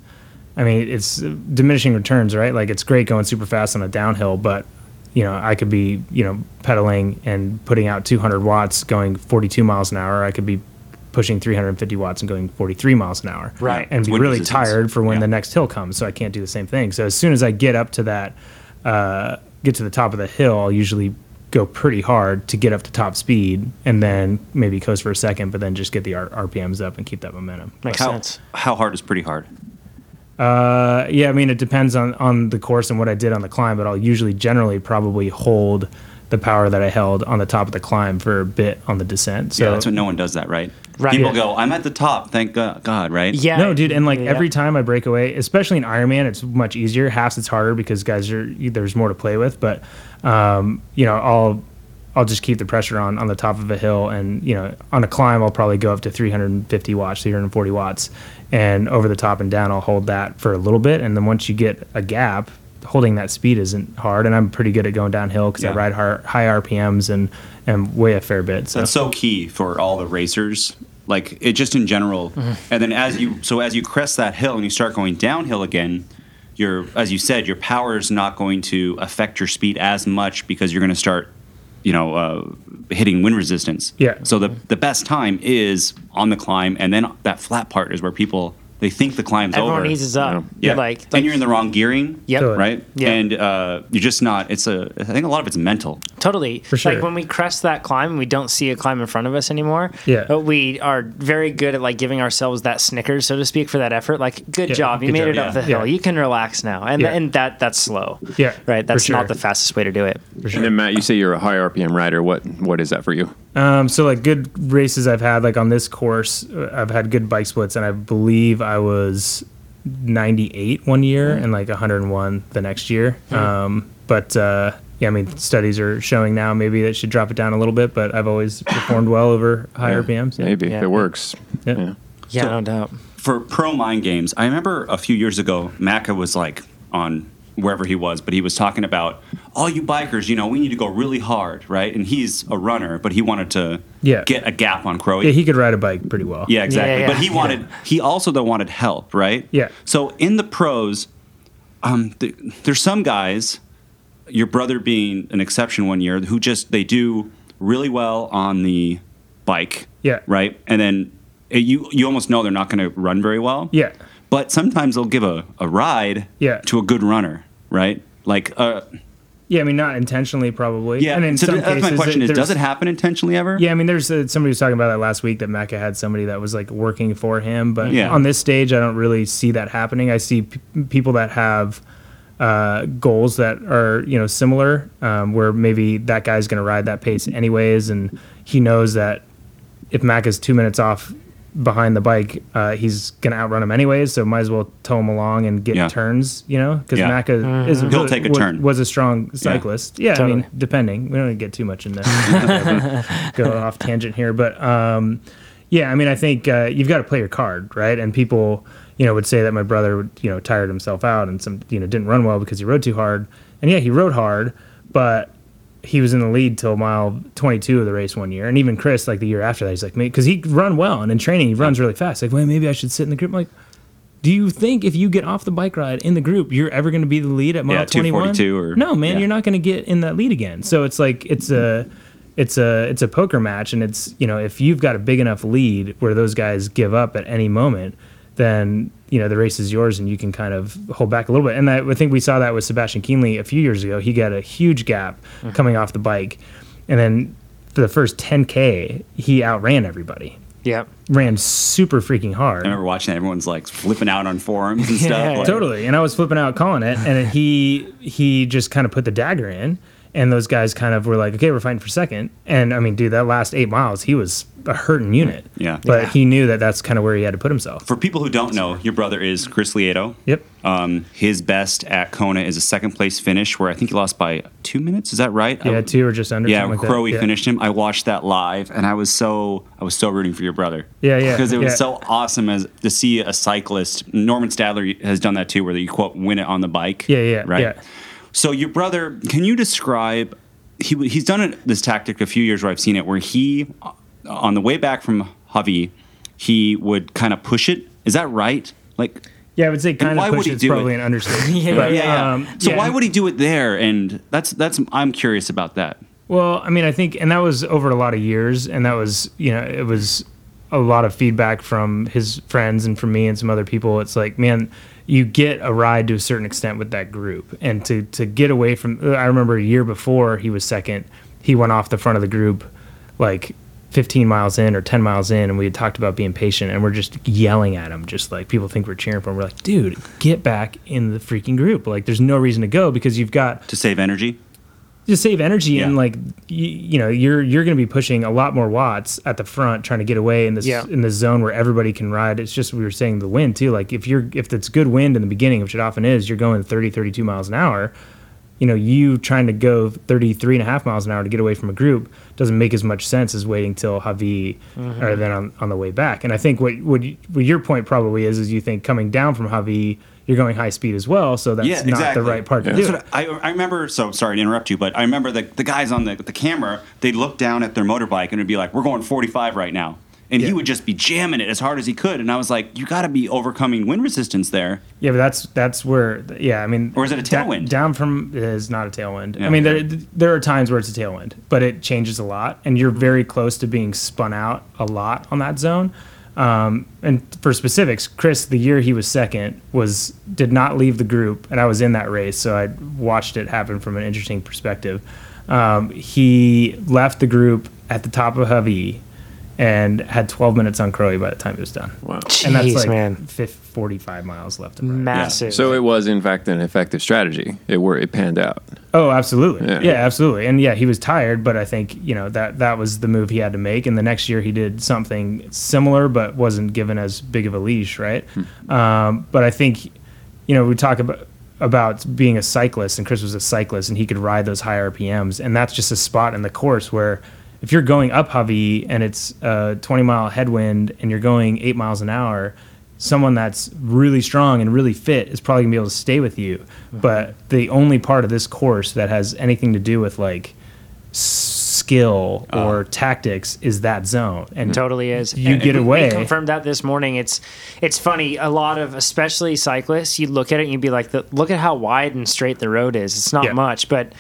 I mean, it's diminishing returns, right? Like it's great going super fast on a downhill, but you know, I could be, you know, pedaling and putting out 200 watts going 42 miles an hour. I could be pushing 350 watts and going 43 miles an hour. Right. And be Wind really resistance. tired for when Yeah. the next hill comes. So I can't do the same thing. So as soon as I get up to that, uh, get to the top of the hill, I'll usually go pretty hard to get up to top speed and then maybe coast for a second, but then just get the R- RPMs up and keep that momentum. Makes How, sense. how hard is pretty hard? Uh, yeah, I mean, it depends on, on the course and what I did on the climb, but I'll usually generally probably hold the power that I held on the top of the climb for a bit on the descent. So yeah, that's what no one does that, right? Right. People Yeah. go, I'm at the top, thank go- God, right? Yeah. No, dude, and like Yeah. every time I break away, especially in Ironman, it's much easier. Half it's harder because guys are there's more to play with. But um, you know, I'll I'll just keep the pressure on on the top of a hill, and you know, on a climb, I'll probably go up to 350 watts, 340 watts, and over the top and down, I'll hold that for a little bit, and then once you get a gap. Holding that speed isn't hard, and I'm pretty good at going downhill because I ride high, high RPMs and and weigh a fair bit. So That's so key for all the racers. Like it just in general. Mm-hmm. And then as you so as you crest that hill and you start going downhill again, your as you said, your power is not going to affect your speed as much because you're going to start, you know, uh, hitting wind resistance. Yeah. So the the best time is on the climb, and then that flat part is where people they think the climb's Everyone over. eases up. Yeah. Yeah. Like, and you're in the wrong gearing. Yep. Right. Yeah. And uh, you're just not. It's a. I think a lot of it's mental. Totally. For sure. Like when we crest that climb and we don't see a climb in front of us anymore. Yeah. But we are very good at like giving ourselves that Snickers, so to speak, for that effort. Like, good Yeah, job. You good made job, it yeah. up the hill. Yeah. You can relax now. And Yeah. and that that's slow. Yeah, Right. That's sure. not the fastest way to do it. And then Matt, you say you're a high RPM rider. What what is that for you? Um, so like good races I've had like on this course, uh, I've had good bike splits, and I believe I was 98 one year and like 101 the next year. Um, but uh, yeah, I mean studies are showing now maybe that should drop it down a little bit, but I've always performed well over high RPMs. Yeah. Maybe Yeah. it works. Yeah. Yeah. Yeah, So- no doubt. for pro mind games, I remember a few years ago, Macca was like on wherever he was, but he was talking about all you bikers, you know, we need to go really hard, right? And he's a runner, but he wanted to Yeah. get a gap on Crowie. Yeah, he could ride a bike pretty well. Yeah, exactly. yeah, But he yeah. wanted, he also though wanted help, right? Yeah. So in the pros, um, th- there's some guys, your brother being an exception one year, who just they do really well on the bike. Yeah. Right. And then uh, you you almost know they're not going to run very well. Yeah. But sometimes they'll give a, a ride Yeah. to a good runner, right? Like, uh, Yeah, I mean not intentionally probably. yeah. And in so some that's my question: it- is does it happen intentionally ever? Yeah, I mean, there's uh, somebody was talking about that last week that Macca had somebody that was like working for him, but Yeah. on this stage, I don't really see that happening. I see p- people that have uh, goals that are you know similar, um, where maybe that guy's going to ride that pace anyways, and he knows that if Macca's two minutes off behind the bike, uh, he's going to outrun him anyways. So might as well tow him along and get Yeah. turns, you know, because Yeah. Macca is a He'll really- take a was, turn. was a strong cyclist. Yeah, I Totally. mean, depending. We don't get too much in into go off tangent here, but um, yeah, I mean, I think uh, you've got to play your card, right? And people, you know, would say that my brother, you know, tired himself out and some, you know, didn't run well because he rode too hard. And yeah, he rode hard, but he was in the lead till mile 22 of the race one year. And even Chris, like the year after that, he's like, because he run well and in training he runs really fast. Like, well, maybe I should sit in the group. I'm like, do you think if you get off the bike ride in the group, you're ever going to be the lead at mile Yeah, 21? 242 or- no, man, yeah. you're not going to get in that lead again. So it's like it's a it's a it's a poker match, and it's you know if you've got a big enough lead where those guys give up at any moment, then you know the race is yours, and you can kind of hold back a little bit. And I, I think we saw that with Sebastian Kienle a few years ago. He got a huge gap mm-hmm. coming off the bike, and then for the first 10k, he outran everybody. Yep. Ran super freaking hard. I remember watching that. Everyone's like flipping out on forums and stuff. Yeah, like- totally and i was flipping out calling it and he he just kind of put the dagger in and those guys kind of were like okay we're fighting for second and i mean dude that last eight miles he was a hurting unit Yeah. but Yeah. he knew that that's kind of where he had to put himself For people who don't know, your brother is Chris Lieto. yep Um, his best at Kona is a second place finish, where I think he lost by two minutes. Is that right? yeah I- two or just under Yeah, something like. Crowie yeah. finished him. I watched that live, and I was so I was so rooting for your brother. Yeah, yeah, because it was yeah. so awesome as to see a cyclist. Normann Stadler has done that too, where you quote win it on the bike. Yeah, yeah, right. yeah. So your brother, can you describe? He he's done it this tactic a few years where I've seen it, where he uh, on the way back from Hawi, he would kind of push it. Is that right? Like. yeah i would say kind why of would push he it's do probably it? an understatement Yeah, But, Yeah, yeah. um, so yeah. why would he do it there? And that's that's I'm curious about that. Well, I mean, I think, and that was over a lot of years, and that was, you know, it was a lot of feedback from his friends and from me and some other people. It's like, man, you get a ride to a certain extent with that group, and to to get away from. I remember a year before he was second, he went off the front of the group, like. 15 miles in or 10 miles in and we had talked about being patient and we're just yelling at him just like people think we're cheering for him we're like dude get back in the freaking group like there's no reason to go because you've got To save energy. Just save energy and like you, you know you're you're going to be pushing a lot more watts at the front trying to get away in this Yeah. in the zone where everybody can ride. It's just we were saying the wind too. Like if you're if it's good wind in the beginning which it often is you're going 30 32 miles an hour you know you trying to go 33 and a half miles an hour to get away from a group doesn't make as much sense as waiting till Hawi or mm-hmm. then on, on the way back. And I think what what, you, what your point probably is is you think coming down from Hawi you're going high speed as well so that's Yeah, not exactly. the right part to That's do what I, I remember. So sorry to interrupt you, but I remember the, the guys on the, the camera. They'd look down at their motorbike and it'd be like, "We're going 45 right now," and he would just be jamming it as hard as he could. And I was like, "You got to be overcoming wind resistance there." Yeah, but that's that's where yeah, I mean, Or is it a da- tailwind? down from is not a tailwind. Yeah, I mean, there there are times where it's a tailwind, but it changes a lot, and you're mm-hmm. very close to being spun out a lot on that zone. Um, and for specifics, Chris, the year he was second, was did not leave the group, and I was in that race, so I watched it happen from an interesting perspective. Um, he left the group at the top of Hawi and had 12 minutes on Crowie by the time it was done. Wow. and that's like man. fif- 45 miles left to ride. Massive. So it was in fact an effective strategy. It were it panned out. Oh, absolutely. Yeah. Yeah. absolutely. And yeah, he was tired, but I think, you know, that that was the move he had to make. And the next year he did something similar, but wasn't given as big of a leash, right? Um, but I think, you know, we talk about about being a cyclist and Chris was a cyclist and he could ride those high RPMs. And that's just a spot in the course where if you're going up Hawi and it's a 20 mile headwind and you're going eight miles an hour, someone that's really strong and really fit is probably gonna be able to stay with you. Mm-hmm. But the only part of this course that has anything to do with like skill ah. or tactics is that zone. And mm-hmm. totally is. You And get we- away. We confirmed that this morning. It's it's funny. A lot of especially cyclists, you look at it and you'd be like, the, look at how wide and straight the road is. It's not Yeah. much, but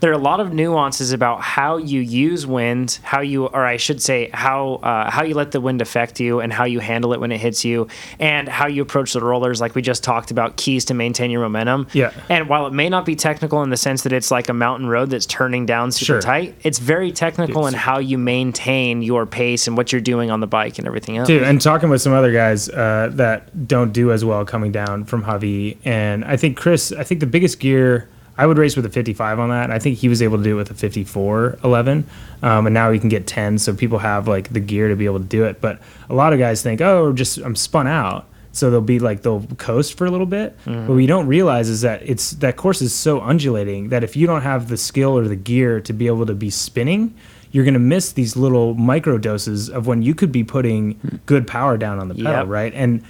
there are a lot of nuances about how you use wind, how you, or I should say, how uh, how you let the wind affect you, and how you handle it when it hits you, and how you approach the rollers, like we just talked about, keys to maintain your momentum. Yeah. And while it may not be technical in the sense that it's like a mountain road that's turning down super Sure. tight, it's very technical in how you maintain your pace and what you're doing on the bike and everything else. Dude, and talking with some other guys uh, that don't do as well coming down from Hawi, and I think Chris, I think the biggest gear I would race with a 55 on that. I think he was able to do it with a 54 11, um, and now he can get 10. So people have like the gear to be able to do it. But a lot of guys think, oh, just I'm spun out. So they'll be like they'll coast for a little bit. But what you don't realize is that it's that course is so undulating that if you don't have the skill or the gear to be able to be spinning, you're going to miss these little micro doses of when you could be putting good power down on the pedal, Yep. right? And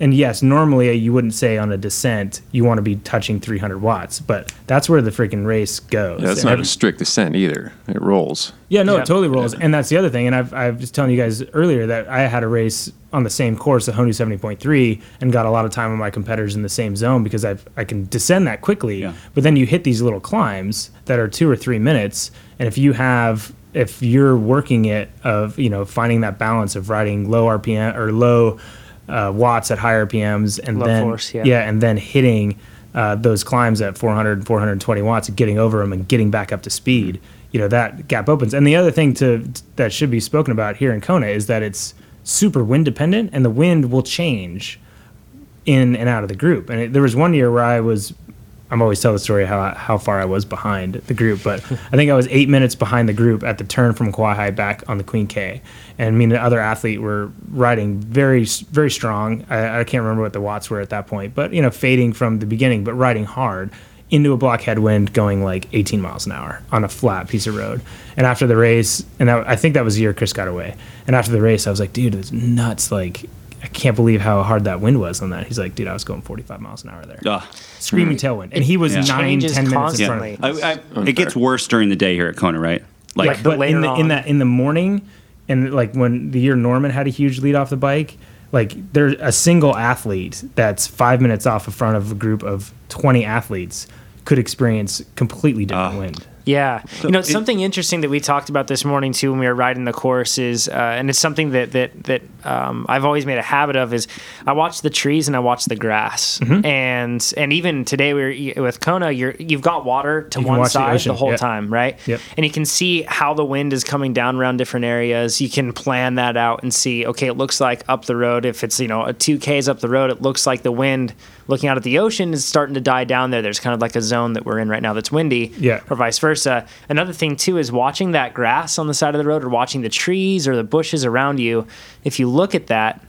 and yes, normally you wouldn't say on a descent you want to be touching 300 watts, but that's where the freaking race goes. Yeah, that's And not every- a strict descent either. It rolls. yeah, no, Yeah. it totally rolls. And that's the other thing. And I've, I was telling you guys earlier that I had a race on the same course, the Honu 70.3, and got a lot of time with my competitors in the same zone because I've, I can descend that quickly. Yeah. But then you hit these little climbs that are two or three minutes. And if you have, if you're working it of, you know, finding that balance of riding low RPM or low uh, watts at higher RPMs and Low then, force, yeah. yeah, and then hitting uh, those climbs at 400 and 420 watts getting over them and getting back up to speed. You know that gap opens. And the other thing to that should be spoken about here in kona is that it's super wind dependent and the wind will change in and out of the group. And it, there was one year where i was i'm always tell the story how how far i was behind the group but i think i was eight minutes behind the group at the turn from Hawi back on the queen k and me and the other athlete were riding very very strong I, I can't remember what the watts were at that point but you know fading from the beginning but riding hard into a block headwind going like 18 miles an hour on a flat piece of road. And after the race, and that, I think that was the year Chris got away. And after the race, I was like, dude, it's nuts. Like, I can't believe how hard that wind was on that. He's like, dude, I was going 45 miles an hour there. Ugh. Screaming tailwind. And he was Yeah. nine, Changes 10 minutes in front of me. I, I, it gets worse during the day here at Kona, right? Like, Like, but but later in the, in on- that in the morning and like when the year Normann had a huge lead off the bike, like there's a single athlete that's five minutes off in front of a group of 20 athletes could experience completely different Ah. wind. Yeah, you know, it- something interesting that we talked about this morning too when we were riding the course is, uh, and it's something that that that um, I've always made a habit of is I watch the trees and I watch the grass, Mm-hmm. and and even today we were with Kona, you're you've got water to You one watch the side the, whole time, right? Yep. And you can see how the wind is coming down around different areas. You can plan that out and see, okay, it looks like up the road, if it's you know a two k's up the road, it looks like the wind looking out at the ocean is starting to die down there. There's kind of like a zone that we're in right now that's windy, Yeah. or vice versa. Versa. Another thing too is watching that grass on the side of the road or watching the trees or the bushes around you. If you look at that,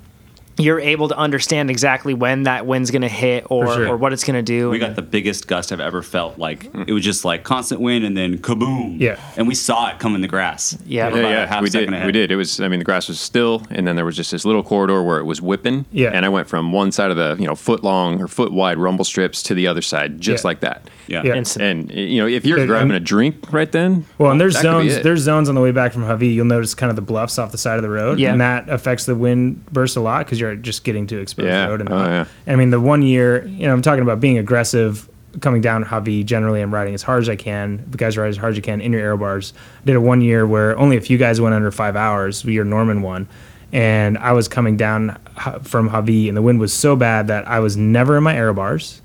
you're able to understand exactly when that wind's going to hit or, sure. or what it's going to do. We got the biggest gust I've ever felt. Like it was just like constant wind and then kaboom. Yeah. And we saw it come in the grass. Yeah. Yeah, yeah, half we did. ahead. We did. It was. I mean, the grass was still, and then there was just this little corridor where it was whipping. Yeah. And I went from one side of the you know foot long or foot wide rumble strips to the other side, just Yeah. like that. Yeah. Yeah. Instant. And you know, if you're And- um, grabbing and- a drink right then, Well, and there's that could be zones. it. There's zones on the way back from Hawi. You'll notice kind of the bluffs off the side of the road, Yeah. and that affects the wind burst a lot because you're just getting to exposed Yeah. road. And Oh, yeah. I mean, the one year, you know, I'm talking about being aggressive, coming down Hawi. Generally, I'm riding as hard as I can. The guys ride as hard as you can in your aero bars. I did a one year where only a few guys went under five hours. Your Normann one. And I was coming down from Hawi, and the wind was so bad that I was never in my aero bars.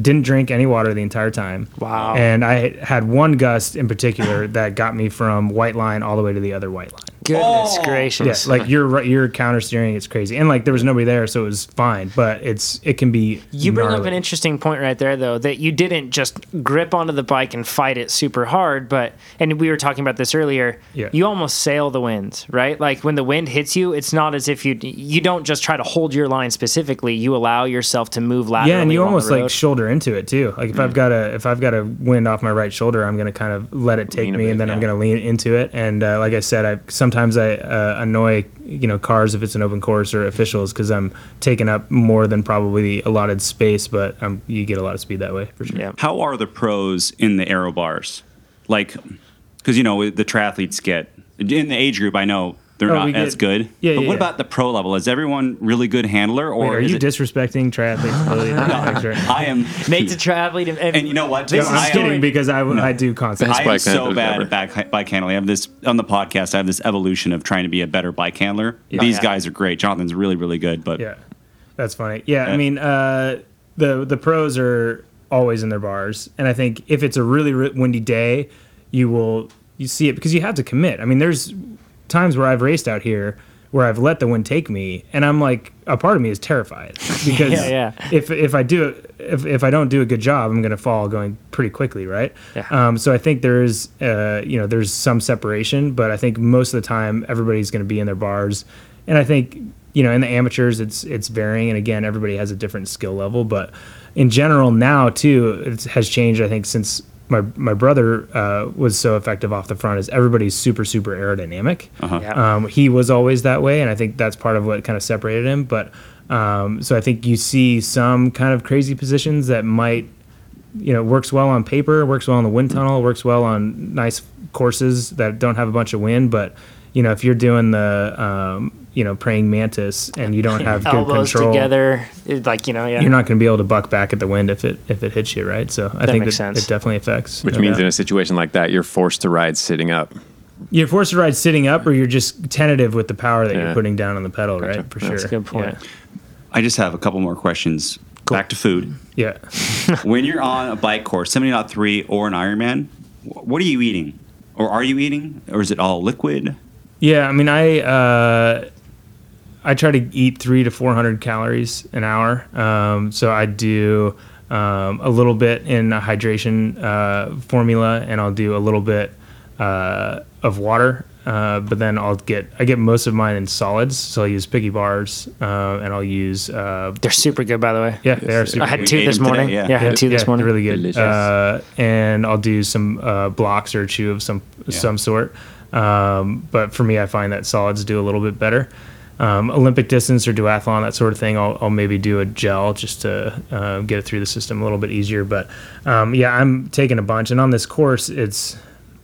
Didn't drink any water the entire time. Wow. And I had one gust in particular that got me from white line all the way to the other white line. Goodness oh. Yeah, gracious. like you're you're counter steering. It's crazy, and like there was nobody there, so it was fine. But it's it can be. You bring up an interesting point right there, though, that you didn't just grip onto the bike and fight it super hard, but and we were talking about this earlier. Yeah. You almost sail the winds, right? Like when the wind hits you, it's not as if you you don't just try to hold your line specifically. You allow yourself to move laterally. Yeah, and you almost like road. Shoulder into it too. Like if Mm. I've got a if I've got a wind off my right shoulder, I'm gonna kind of let it take Lean me, bit, and then I'm gonna lean into it. And uh, like I said, I sometimes I uh, annoy you know cars if it's an open course or officials because I'm taking up more than probably the allotted space, but um, you get a lot of speed that way for sure. Yeah. How are the pros in the aero bars? Like, because you know the triathletes get in the age group. I know they're Oh, not as get- good. Yeah, but yeah, what yeah. about the pro level? Is everyone really good handler, or Wait, are is you it, disrespecting triathletes? ability to make sure? I am. Nate's a triathlete, and, And you know what? This Just- is I I'm am- kidding because I, I do constantly. I am so bad ever. at back, bike handling. I have this on the podcast. I have this evolution of trying to be a better bike handler. These yeah. guys are great. Jonathan's really, really good. But Yeah, that's funny. Yeah, Yeah. I mean, uh, the the pros are always in their bars, and I think if it's a really windy day, you will you see it because you have to commit. I mean, there's times where I've raced out here where I've let the wind take me, and I'm like, a part of me is terrified because Yeah, yeah. if if I do it, if if I don't do a good job, I'm going to fall going pretty quickly, right? Yeah. Um, so I think there's uh, you know there's some separation, but I think most of the time everybody's going to be in their bars, and I think you know in the amateurs it's it's varying, and again everybody has a different skill level, but in general now too it has changed. I think since my my brother uh, was so effective off the front is everybody's super super aerodynamic. Yeah. Um, he was always that way, and I think that's part of what kind of separated him. But um, so I think you see some kind of crazy positions that might, you know, works well on paper, works well in the wind tunnel, works well on nice courses that don't have a bunch of wind. But you know, if you're doing the, um, you know, praying mantis and you don't have good elbows control, together, like you know, yeah. you're not going to be able to buck back at the wind if it if it hits you, right? So I That think makes that sense. it definitely affects. which no means doubt. in a situation like that, you're forced to ride sitting up. you're forced to ride sitting up, or you're just tentative with the power that Yeah. you're putting down on the pedal, Gotcha. right? For That's sure. That's a good point. Yeah. I just have a couple more questions. Back to food. Yeah. when you're on a bike course, 70.3 or an Ironman, what are you eating? Or are you eating? Or is it all liquid? Yeah, I mean, I uh, I try to eat three to four hundred calories an hour. Um, so I do um, a little bit in a hydration uh, formula, and I'll do a little bit uh, of water. Uh, but then I'll get I get most of mine in solids. So I'll use picky bars, uh, and I'll use uh, They're super good, by the way. yeah, they are super. I had two this them today, morning. yeah. Yeah, I had two this yeah, morning. Really good. Uh, and I'll do some uh, blocks or chew of some some sort. Um, but for me, I find that solids do a little bit better. Um, Olympic distance or duathlon, that sort of thing, I'll, I'll maybe do a gel just to uh, get it through the system a little bit easier. But um, yeah, I'm taking a bunch. And on this course, it's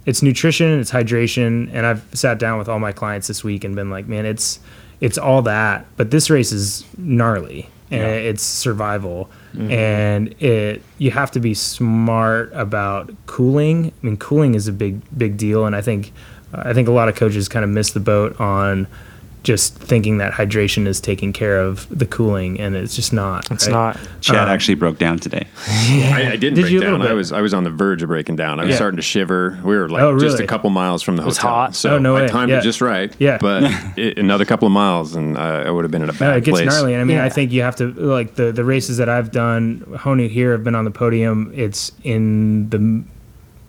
it's nutrition, it's hydration, and I've sat down with all my clients this week and been like, man, it's it's all that, but this race is gnarly and Yeah. it's survival, and it you have to be smart about cooling. I mean, cooling is a big big deal, and I think I think a lot of coaches kind of miss the boat on just thinking that hydration is taking care of the cooling, and it's just not. It's right? not. Chad Um, actually broke down today. I, I didn't Did break you down. I was I was on the verge of breaking down. I was Yeah. starting to shiver. We were like Oh, just a couple miles from the it was hotel. hot. So Oh, no I way. timed Yeah. it just right. Yeah. But it, another couple of miles, and uh, I would have been in a bad No, it gets place. gnarly. And I mean, Yeah. I think you have to like the the races that I've done. Honu here have been on the podium. It's in the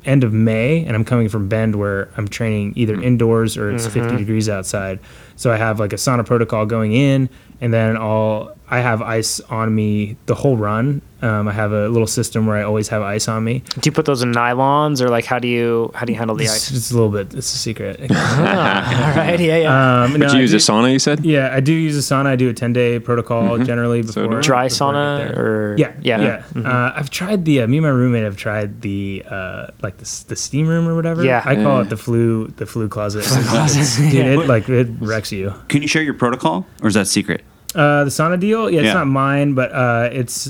end of May, and I'm coming from Bend where I'm training either mm-hmm. indoors or it's 50 mm-hmm. degrees outside. So I have like a sauna protocol going in, and then I'll I have ice on me the whole run. Um, I have a little system where I always have ice on me. Do you put those in nylons or like how do you how do you handle the It's ice? just a little bit. It's a secret. All right, yeah, yeah. Um, But no, you I use do- a sauna, you said? Yeah, I do use a sauna. I do a 10 day protocol generally before do I. Dry before sauna or Yeah, yeah, yeah. Uh, I've tried the. Uh, me and my roommate have tried the uh, like the, the steam room or whatever. Yeah. I call Yeah. it the flu the flu closet. closet, It's- dude, it like it wrecks you. Can you share your protocol, or is that secret? Uh, the sauna deal, yeah, it's Yeah. not mine, but uh, it's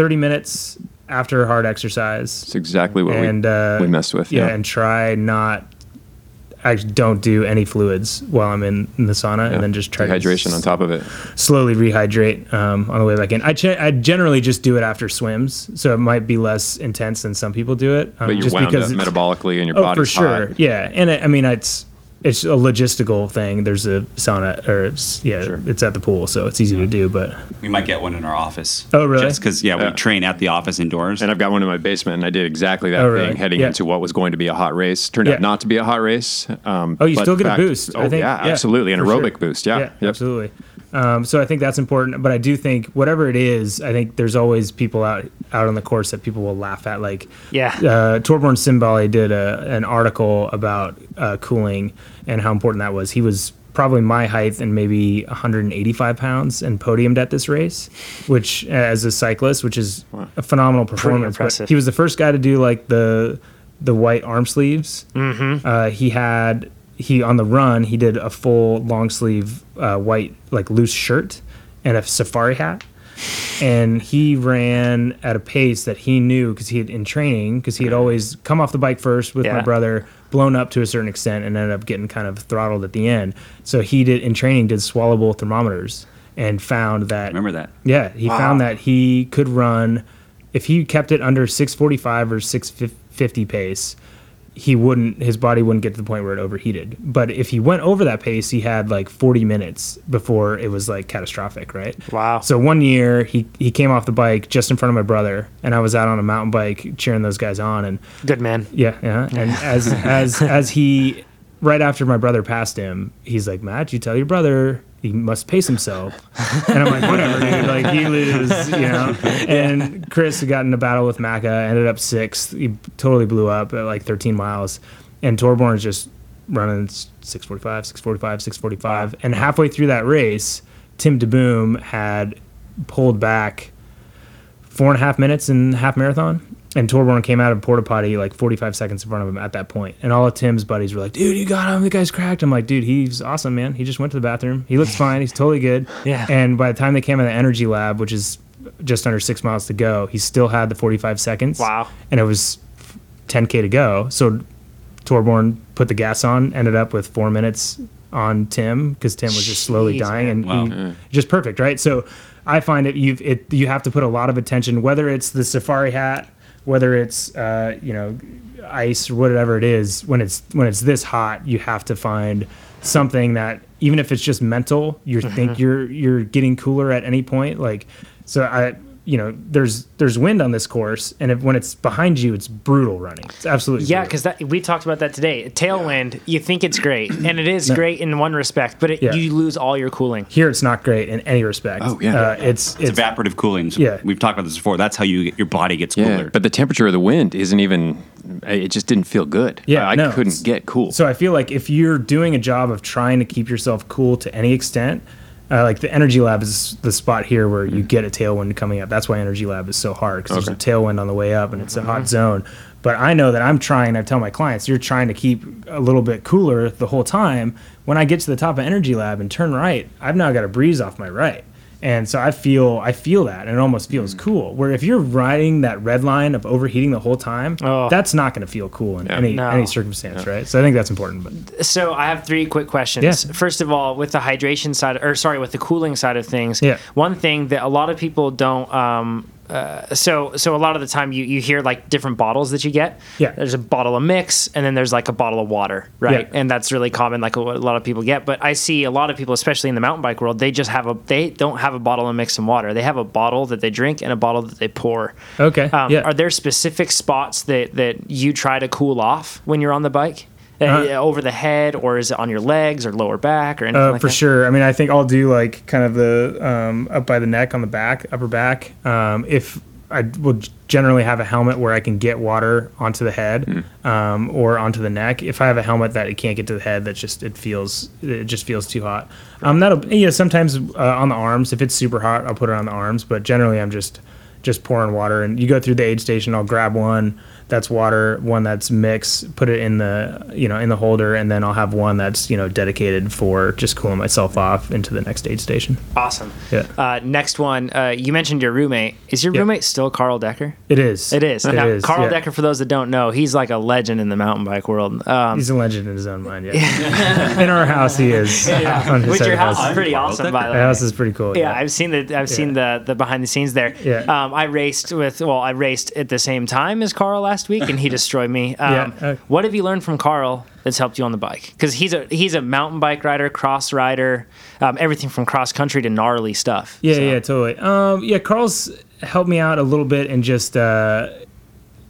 30 minutes after a hard exercise. It's exactly what and we, uh, we messed with. Yeah, Yeah. and try not. I don't do any fluids while I'm in, in the sauna, Yeah. and then just try Hydration to on top of it. slowly rehydrate um, on the way back in. I, ch- I generally just do it after swims, so it might be less intense than some people do it. Um, But you're just wound up metabolically and your Oh, body's for sure, hot. yeah. And I mean, it's it's a logistical thing. There's a sauna, or it's, yeah, Sure. it's at the pool, so it's easy to do. But We might get one in our office. Oh, really? Just because, yeah, Yeah. we train at the office indoors. And I've got one in my basement, and I did exactly that Oh, thing really? heading Yeah. into what was going to be a hot race. Turned Yeah. out not to be a hot race. Um, Oh, you still get a boost, Oh, I think. yeah, Yeah, absolutely. An for sure. aerobic boost. Yeah. yeah, Yep. absolutely. Um, so I think that's important. But I do think whatever it is, I think there's always people out out on the course that people will laugh at. Like Yeah. uh, Torbjorn Sindballe did a, an article about uh, cooling and how important that was. He was probably my height and maybe 185 pounds and podiumed at this race, which as a cyclist, which is a phenomenal performance. He was the first guy to do like the the white arm sleeves. Mm-hmm. Uh, he had he on the run he did a full long sleeve uh, white like loose shirt and a safari hat and he ran at a pace that he knew because he had in training because he had always come off the bike first with my brother blown up to a certain extent and ended up getting kind of throttled at the end so he did in training did swallowable thermometers and found that Remember that? yeah, he found that he could run if he kept it under 645 or 650 pace. He wouldn't. His body wouldn't get to the point where it overheated. But if he went over that pace, he had like 40 minutes before it was like catastrophic, right? Wow. So one year he he came off the bike just in front of my brother, and I was out on a mountain bike cheering those guys on, and Good man. yeah, yeah. And as as as he right after my brother passed him, he's like, Matt, you tell your brother he must pace himself. And I'm like, whatever, dude. Like he lose, you know. And Chris had got in a battle with Macca, ended up sixth. He totally blew up at like 13 miles. And Torbjorn's just running 645, 645, 645. And halfway through that race, Tim DeBoom had pulled back four and a half minutes in half marathon. And Torbjorn came out of porta potty like 45 seconds in front of him at that point. And all of Tim's buddies were like, dude, you got him. The guy's cracked. I'm like, dude, he's awesome, man. He just went to the bathroom. He looks fine. He's totally good. Yeah. And by the time they came in the energy lab, which is just under six miles to go, he still had the 45 seconds. Wow. And it was 10K to go. So Torbjorn put the gas on, ended up with four minutes on Tim because Tim was just slowly Jeez, dying and Wow. he- mm. just perfect, right? So I find it you it you have to put a lot of attention, whether it's the safari hat, whether it's uh, you know ice or whatever it is. When it's when it's this hot, you have to find something that even if it's just mental, you think you're you're getting cooler at any point. Like so, I you know there's there's wind on this course, and if, when it's behind you, it's brutal running. It's absolutely Yeah, brutal. because we talked about that today. Tailwind, you think it's great, and it is great in one respect, but it, Yeah. you lose all your cooling. here it's not great in any respect. Oh, yeah. uh, it's It's, it's evaporative cooling. So Yeah. We've talked about this before. That's how you get, your body gets Yeah, cooler. but the temperature of the wind isn't even. It just didn't feel good. Yeah, I, I no. couldn't get cool. So I feel like if you're doing a job of trying to keep yourself cool to any extent, uh, like the Energy Lab is the spot here where you get a tailwind coming up. That's why Energy Lab is so hard because there's a tailwind on the way up and it's a hot zone. But I know that I'm trying. I tell my clients, you're trying to keep a little bit cooler the whole time. When I get to the top of Energy Lab and turn right, I've now got a breeze off my right. And so I feel I feel that, and it almost feels cool. Where if you're riding that red line of overheating the whole time, Oh. that's not going to feel cool in Yeah. any No. any circumstance, right? So I think that's important. But So I have three quick questions. Yeah. First of all, with the hydration side, or sorry, with the cooling side of things, Yeah. one thing that a lot of people don't um, uh, so so a lot of the time you you hear like different bottles that you get. Yeah. There's a bottle of mix, and then there's like a bottle of water, right? Yeah. And that's really common, like what a lot of people get. But I see a lot of people, especially in the mountain bike world, they just have a they don't have a bottle of mix and water. They have a bottle that they drink and a bottle that they pour. Okay, Um, yeah. Are there specific spots that that you try to cool off when you're on the bike? Uh, over the head, or is it on your legs or lower back or anything Uh, like for that? sure. I mean, I think I'll do like kind of the um, up by the neck on the back, upper back. Um, if I will generally have a helmet where I can get water onto the head um, or onto the neck. If I have a helmet that it can't get to the head, that just it feels it just feels too hot. Um, that'll you know sometimes uh, on the arms. If it's super hot, I'll put it on the arms. But generally, I'm just just pouring water. And you go through the aid station. I'll grab one that's water, one that's mix, put it in the you know in the holder, and then I'll have one that's you know dedicated for just cooling myself off into the next aid station. Awesome. Yeah. Uh, next one, uh, you mentioned your roommate. Is your Yeah. roommate still Carl Decker? It is. It is. It Now, is, Carl yeah. Decker, for those that don't know, he's like a legend in the mountain bike world. Um, He's a legend in his own mind. Yeah. in our house, he is. On his which your of the house is pretty awesome, Decker. by the The way. house is pretty cool. Yeah, I've seen the I've seen the the behind the scenes there. Yeah. Um, I raced with well, I raced at the same time as Carl last week, and he destroyed me. Um, Yeah, uh, what have you learned from Carl that's helped you on the bike? Because he's a he's a mountain bike rider, cross rider, um, everything from cross country to gnarly stuff. Yeah, So- yeah, totally. Um, yeah, Carl's helped me out a little bit and just uh,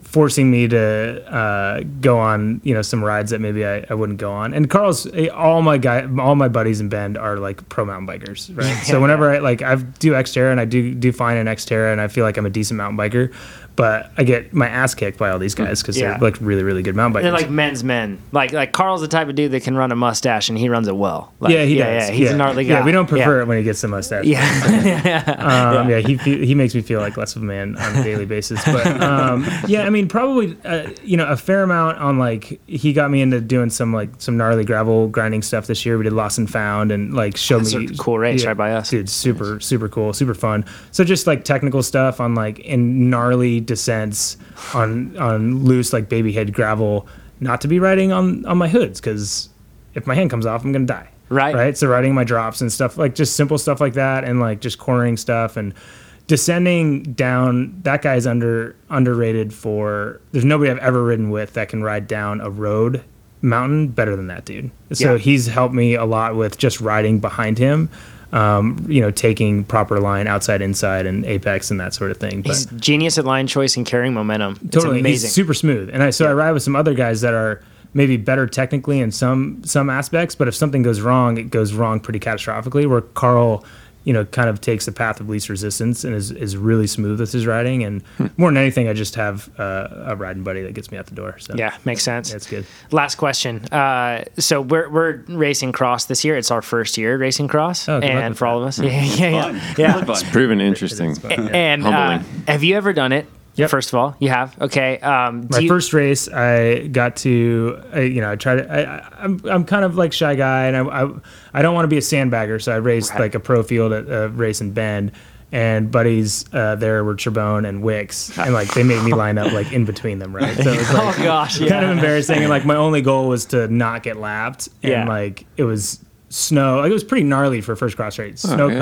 forcing me to uh, go on, you know, some rides that maybe I, I wouldn't go on. And Carl's eh, all my guy, all my buddies in Bend are like pro mountain bikers, right? so whenever I like, I do Xterra and I do do fine in Xterra, and I feel like I'm a decent mountain biker, but I get my ass kicked by all these guys because Yeah. they're like really, really good mountain bikers. They're like men's men. Like like Carl's the type of dude that can run a mustache and he runs it well. Like, yeah, he yeah, does. Yeah, he's a gnarly guy. Yeah, we don't prefer it when he gets the mustache. Yeah, Um, yeah. he fe- he makes me feel like less of a man on a daily basis. But um, yeah, I mean, probably uh, you know a fair amount on like he got me into doing some like some gnarly gravel grinding stuff this year. We did Lost and Found and like showed That's me a cool race right by us. dude. Super super cool, super fun. So just like technical stuff on like in gnarly descents on on loose like baby head gravel, not to be riding on on my hoods because if my hand comes off, I'm gonna die Right. right so riding my drops and stuff like just simple stuff like that and like just cornering stuff and descending down that guy's under underrated for there's nobody i've ever ridden with that can ride down a road mountain better than that dude so Yeah. he's helped me a lot with just riding behind him um, you know taking proper line outside inside and apex and that sort of thing but He's genius at line choice and carrying momentum. It's totally amazing. he's super smooth and i so i ride with some other guys that are maybe better technically in some some aspects but if something goes wrong it goes wrong pretty catastrophically where carl you know kind of takes the path of least resistance and is, is really smooth with his riding and Hmm. more than anything i just have uh, a riding buddy that gets me out the door so yeah, makes sense. that's good Last question. Uh, so we're we're racing cross this year. It's our first year racing cross, Oh, and with for all of us, yeah, yeah, Fun. yeah. yeah. Really fun. Proven interesting. And uh, Humbling. have you ever done it? Yep. First of all, you have. Okay. Um, my you- first race, I got to, I, you know, I tried to. I, I, I'm, I'm kind of like shy guy, and I, I, I don't want to be a sandbagger, so I raced Right. like a pro field at a race in Bend, and buddies uh, there were Trebon and Wicks, and like they made me line up like in between them, right? So it was like oh gosh, kind of embarrassing, and like my only goal was to not get lapped, and Yeah. like it was snow, like it was pretty gnarly for first cross race, snow yeah.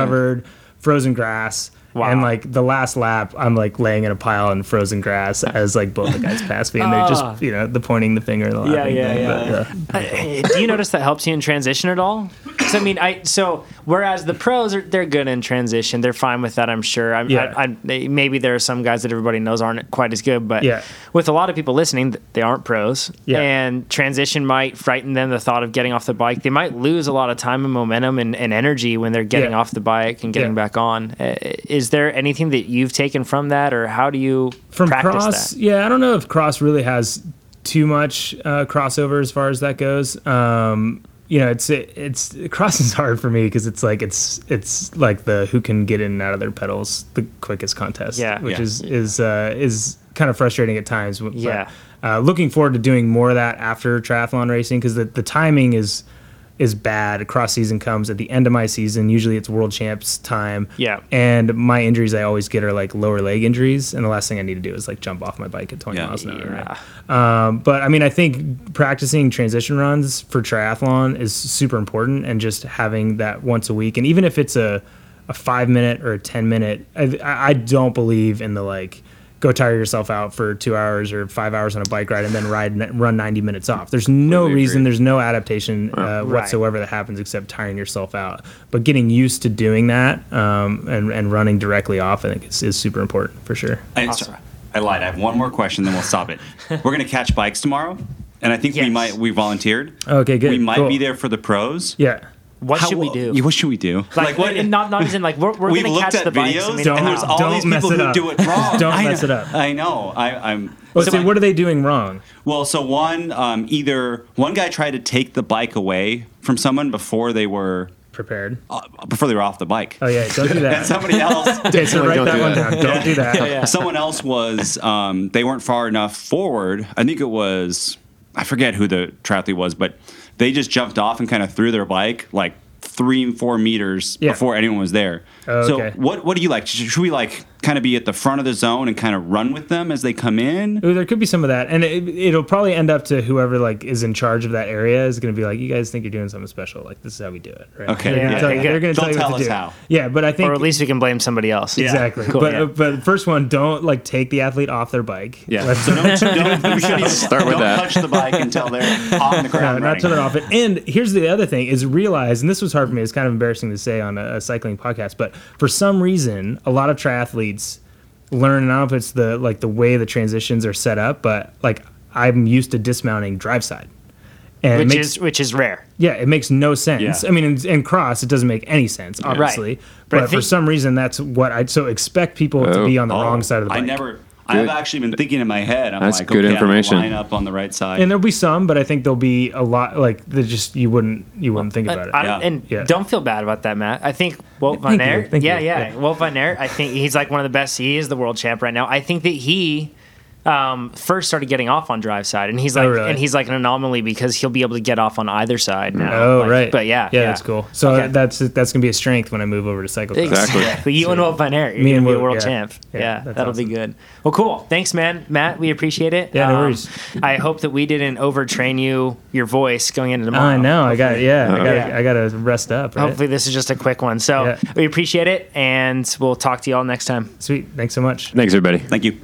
Frozen grass. Wow. And like the last lap, I'm like laying in a pile in frozen grass as like both the guys pass me, and they're Ah. just you know the pointing the finger, and the Yeah, laughing yeah, thing, yeah. but, yeah. Uh, do you notice that helps you in transition at all? 'Cause, I mean, I so whereas the pros are they're good in transition, they're fine with that. I'm sure. I'm, Yeah. I, I, they- maybe there are some guys that everybody knows aren't quite as good, but Yeah. with a lot of people listening, they aren't pros, Yeah. and transition might frighten them. The thought of getting off the bike, they might lose a lot of time and momentum and, and energy when they're getting Yeah. off the bike and getting back on. Uh, Is there anything that you've taken from that, or how do you from cross that? yeah i don't know if cross really has too much uh, crossover as far as that goes um you know it's it, it's cross is hard for me because it's like it's it's like the who can get in and out of their pedals the quickest contest Yeah. which Yeah. is is uh is kind of frustrating at times but, Yeah. uh, looking forward to doing more of that after triathlon racing because the, the timing is is bad. Cross season comes at the end of my season. Usually it's world champs time. Yeah. And my injuries I always get are like lower leg injuries, and the last thing I need to do is like jump off my bike at 20 Yeah. miles an hour. Yeah. Right? Um, but I mean, I think practicing transition runs for triathlon is super important, and just having that once a week, and even if it's a a five minute or a ten minute. I, I don't believe in the like go tire yourself out for two hours or five hours on a bike ride and then ride run 90 minutes off. There's no Completely reason, agree. there's no adaptation uh, whatsoever that happens except tiring yourself out. But getting used to doing that um, and, and running directly off, I think is, is super important for sure. I, Awesome. I lied. I have one more question, then we'll stop it. We're going to catch bikes tomorrow, and I think we might. We volunteered. Okay, good. We might Cool. be there for the pros. Yeah. What How- should we do? Yeah, What should we do? like, what? and not not as in like we're, we're We've gonna looked catch at the bikes. videos, and we and, there's all Don't these people who do it wrong. Don't I mess know- it up. I know. I, I'm. Well, so see, I- what are they doing wrong? well, so one, um, either one guy tried to take the bike away from someone before they were Prepared. uh, before they were off the bike. Oh yeah, don't do that. And somebody else, Okay, so write don't that do one that. down. Don't do that. someone else was. Um, they weren't far enough forward. I think it was. I forget who the triathlete was, but they just jumped off and kind of threw their bike like three and four meters Yeah. before anyone was there. Oh, So okay. what what do you like? Should should we like kind of be at the front of the zone and kind of run with them as they come in? Ooh, there could be some of that, and it, it'll probably end up to whoever like is in charge of that area is going to be like, "You guys think you're doing something special? Like this is how we do it." Right? Okay, They're yeah, gonna tell they're going to They'll tell you tell what to us do. how. Yeah, but I think or at least we can blame somebody else. exactly. Cool, but yeah. Uh, but first one, don't like take the athlete off their bike. Yeah. Let's- So don't, don't, you shouldn't Start with don't that. touch the bike until they're on the No, ground. not running. till they're off it. And here's the other thing: is realize, and this was hard for me. It's kind of embarrassing to say on a, a cycling podcast, but for some reason, a lot of triathletes learn. And I don't know if it's the like the way the transitions are set up, but like I'm used to dismounting drive side, and which makes, is which is rare. yeah, it makes no sense. Yeah. I mean, in, in cross, it doesn't make any sense, obviously. But I But, for think- some reason, that's what I so expect people to Oh. be on the Oh, wrong side of the bike. I never. Good. I've actually been thinking in my head. I'm That's like, good okay, I'm information. line up on the right side. and there'll be some, but I think there'll be a lot like that. Just you wouldn't you wouldn't think about it. I Yeah. and Yeah. don't feel bad about that, Matt. I think Wout Van Thank you. Aert, yeah, yeah, Yeah. Wout Van Aert. I think he's like one of the best. He is the world champ right now. I think that he um, first started getting off on drive side, and he's like, Oh, really? and he's like an anomaly because he'll be able to get off on either side now. Oh Like, right, But yeah, yeah, that's cool. So Okay. that's that's gonna be a strength when I move over to cyclocross. Exactly. Exactly. You and Wout Van Aert. You're Me gonna and be a world yeah. champ. Yeah, Yeah, that'll be good. Well, cool. Thanks, man. Matt, we appreciate it. Um, Yeah, no worries. I hope that we didn't overtrain you, your voice going into tomorrow. I know. I got yeah. I got Yeah. I got to rest up. Right. Hopefully, this is just a quick one. So Yeah. we appreciate it, and we'll talk to you all next time. Sweet. Thanks so much. Thanks, everybody. Thank you.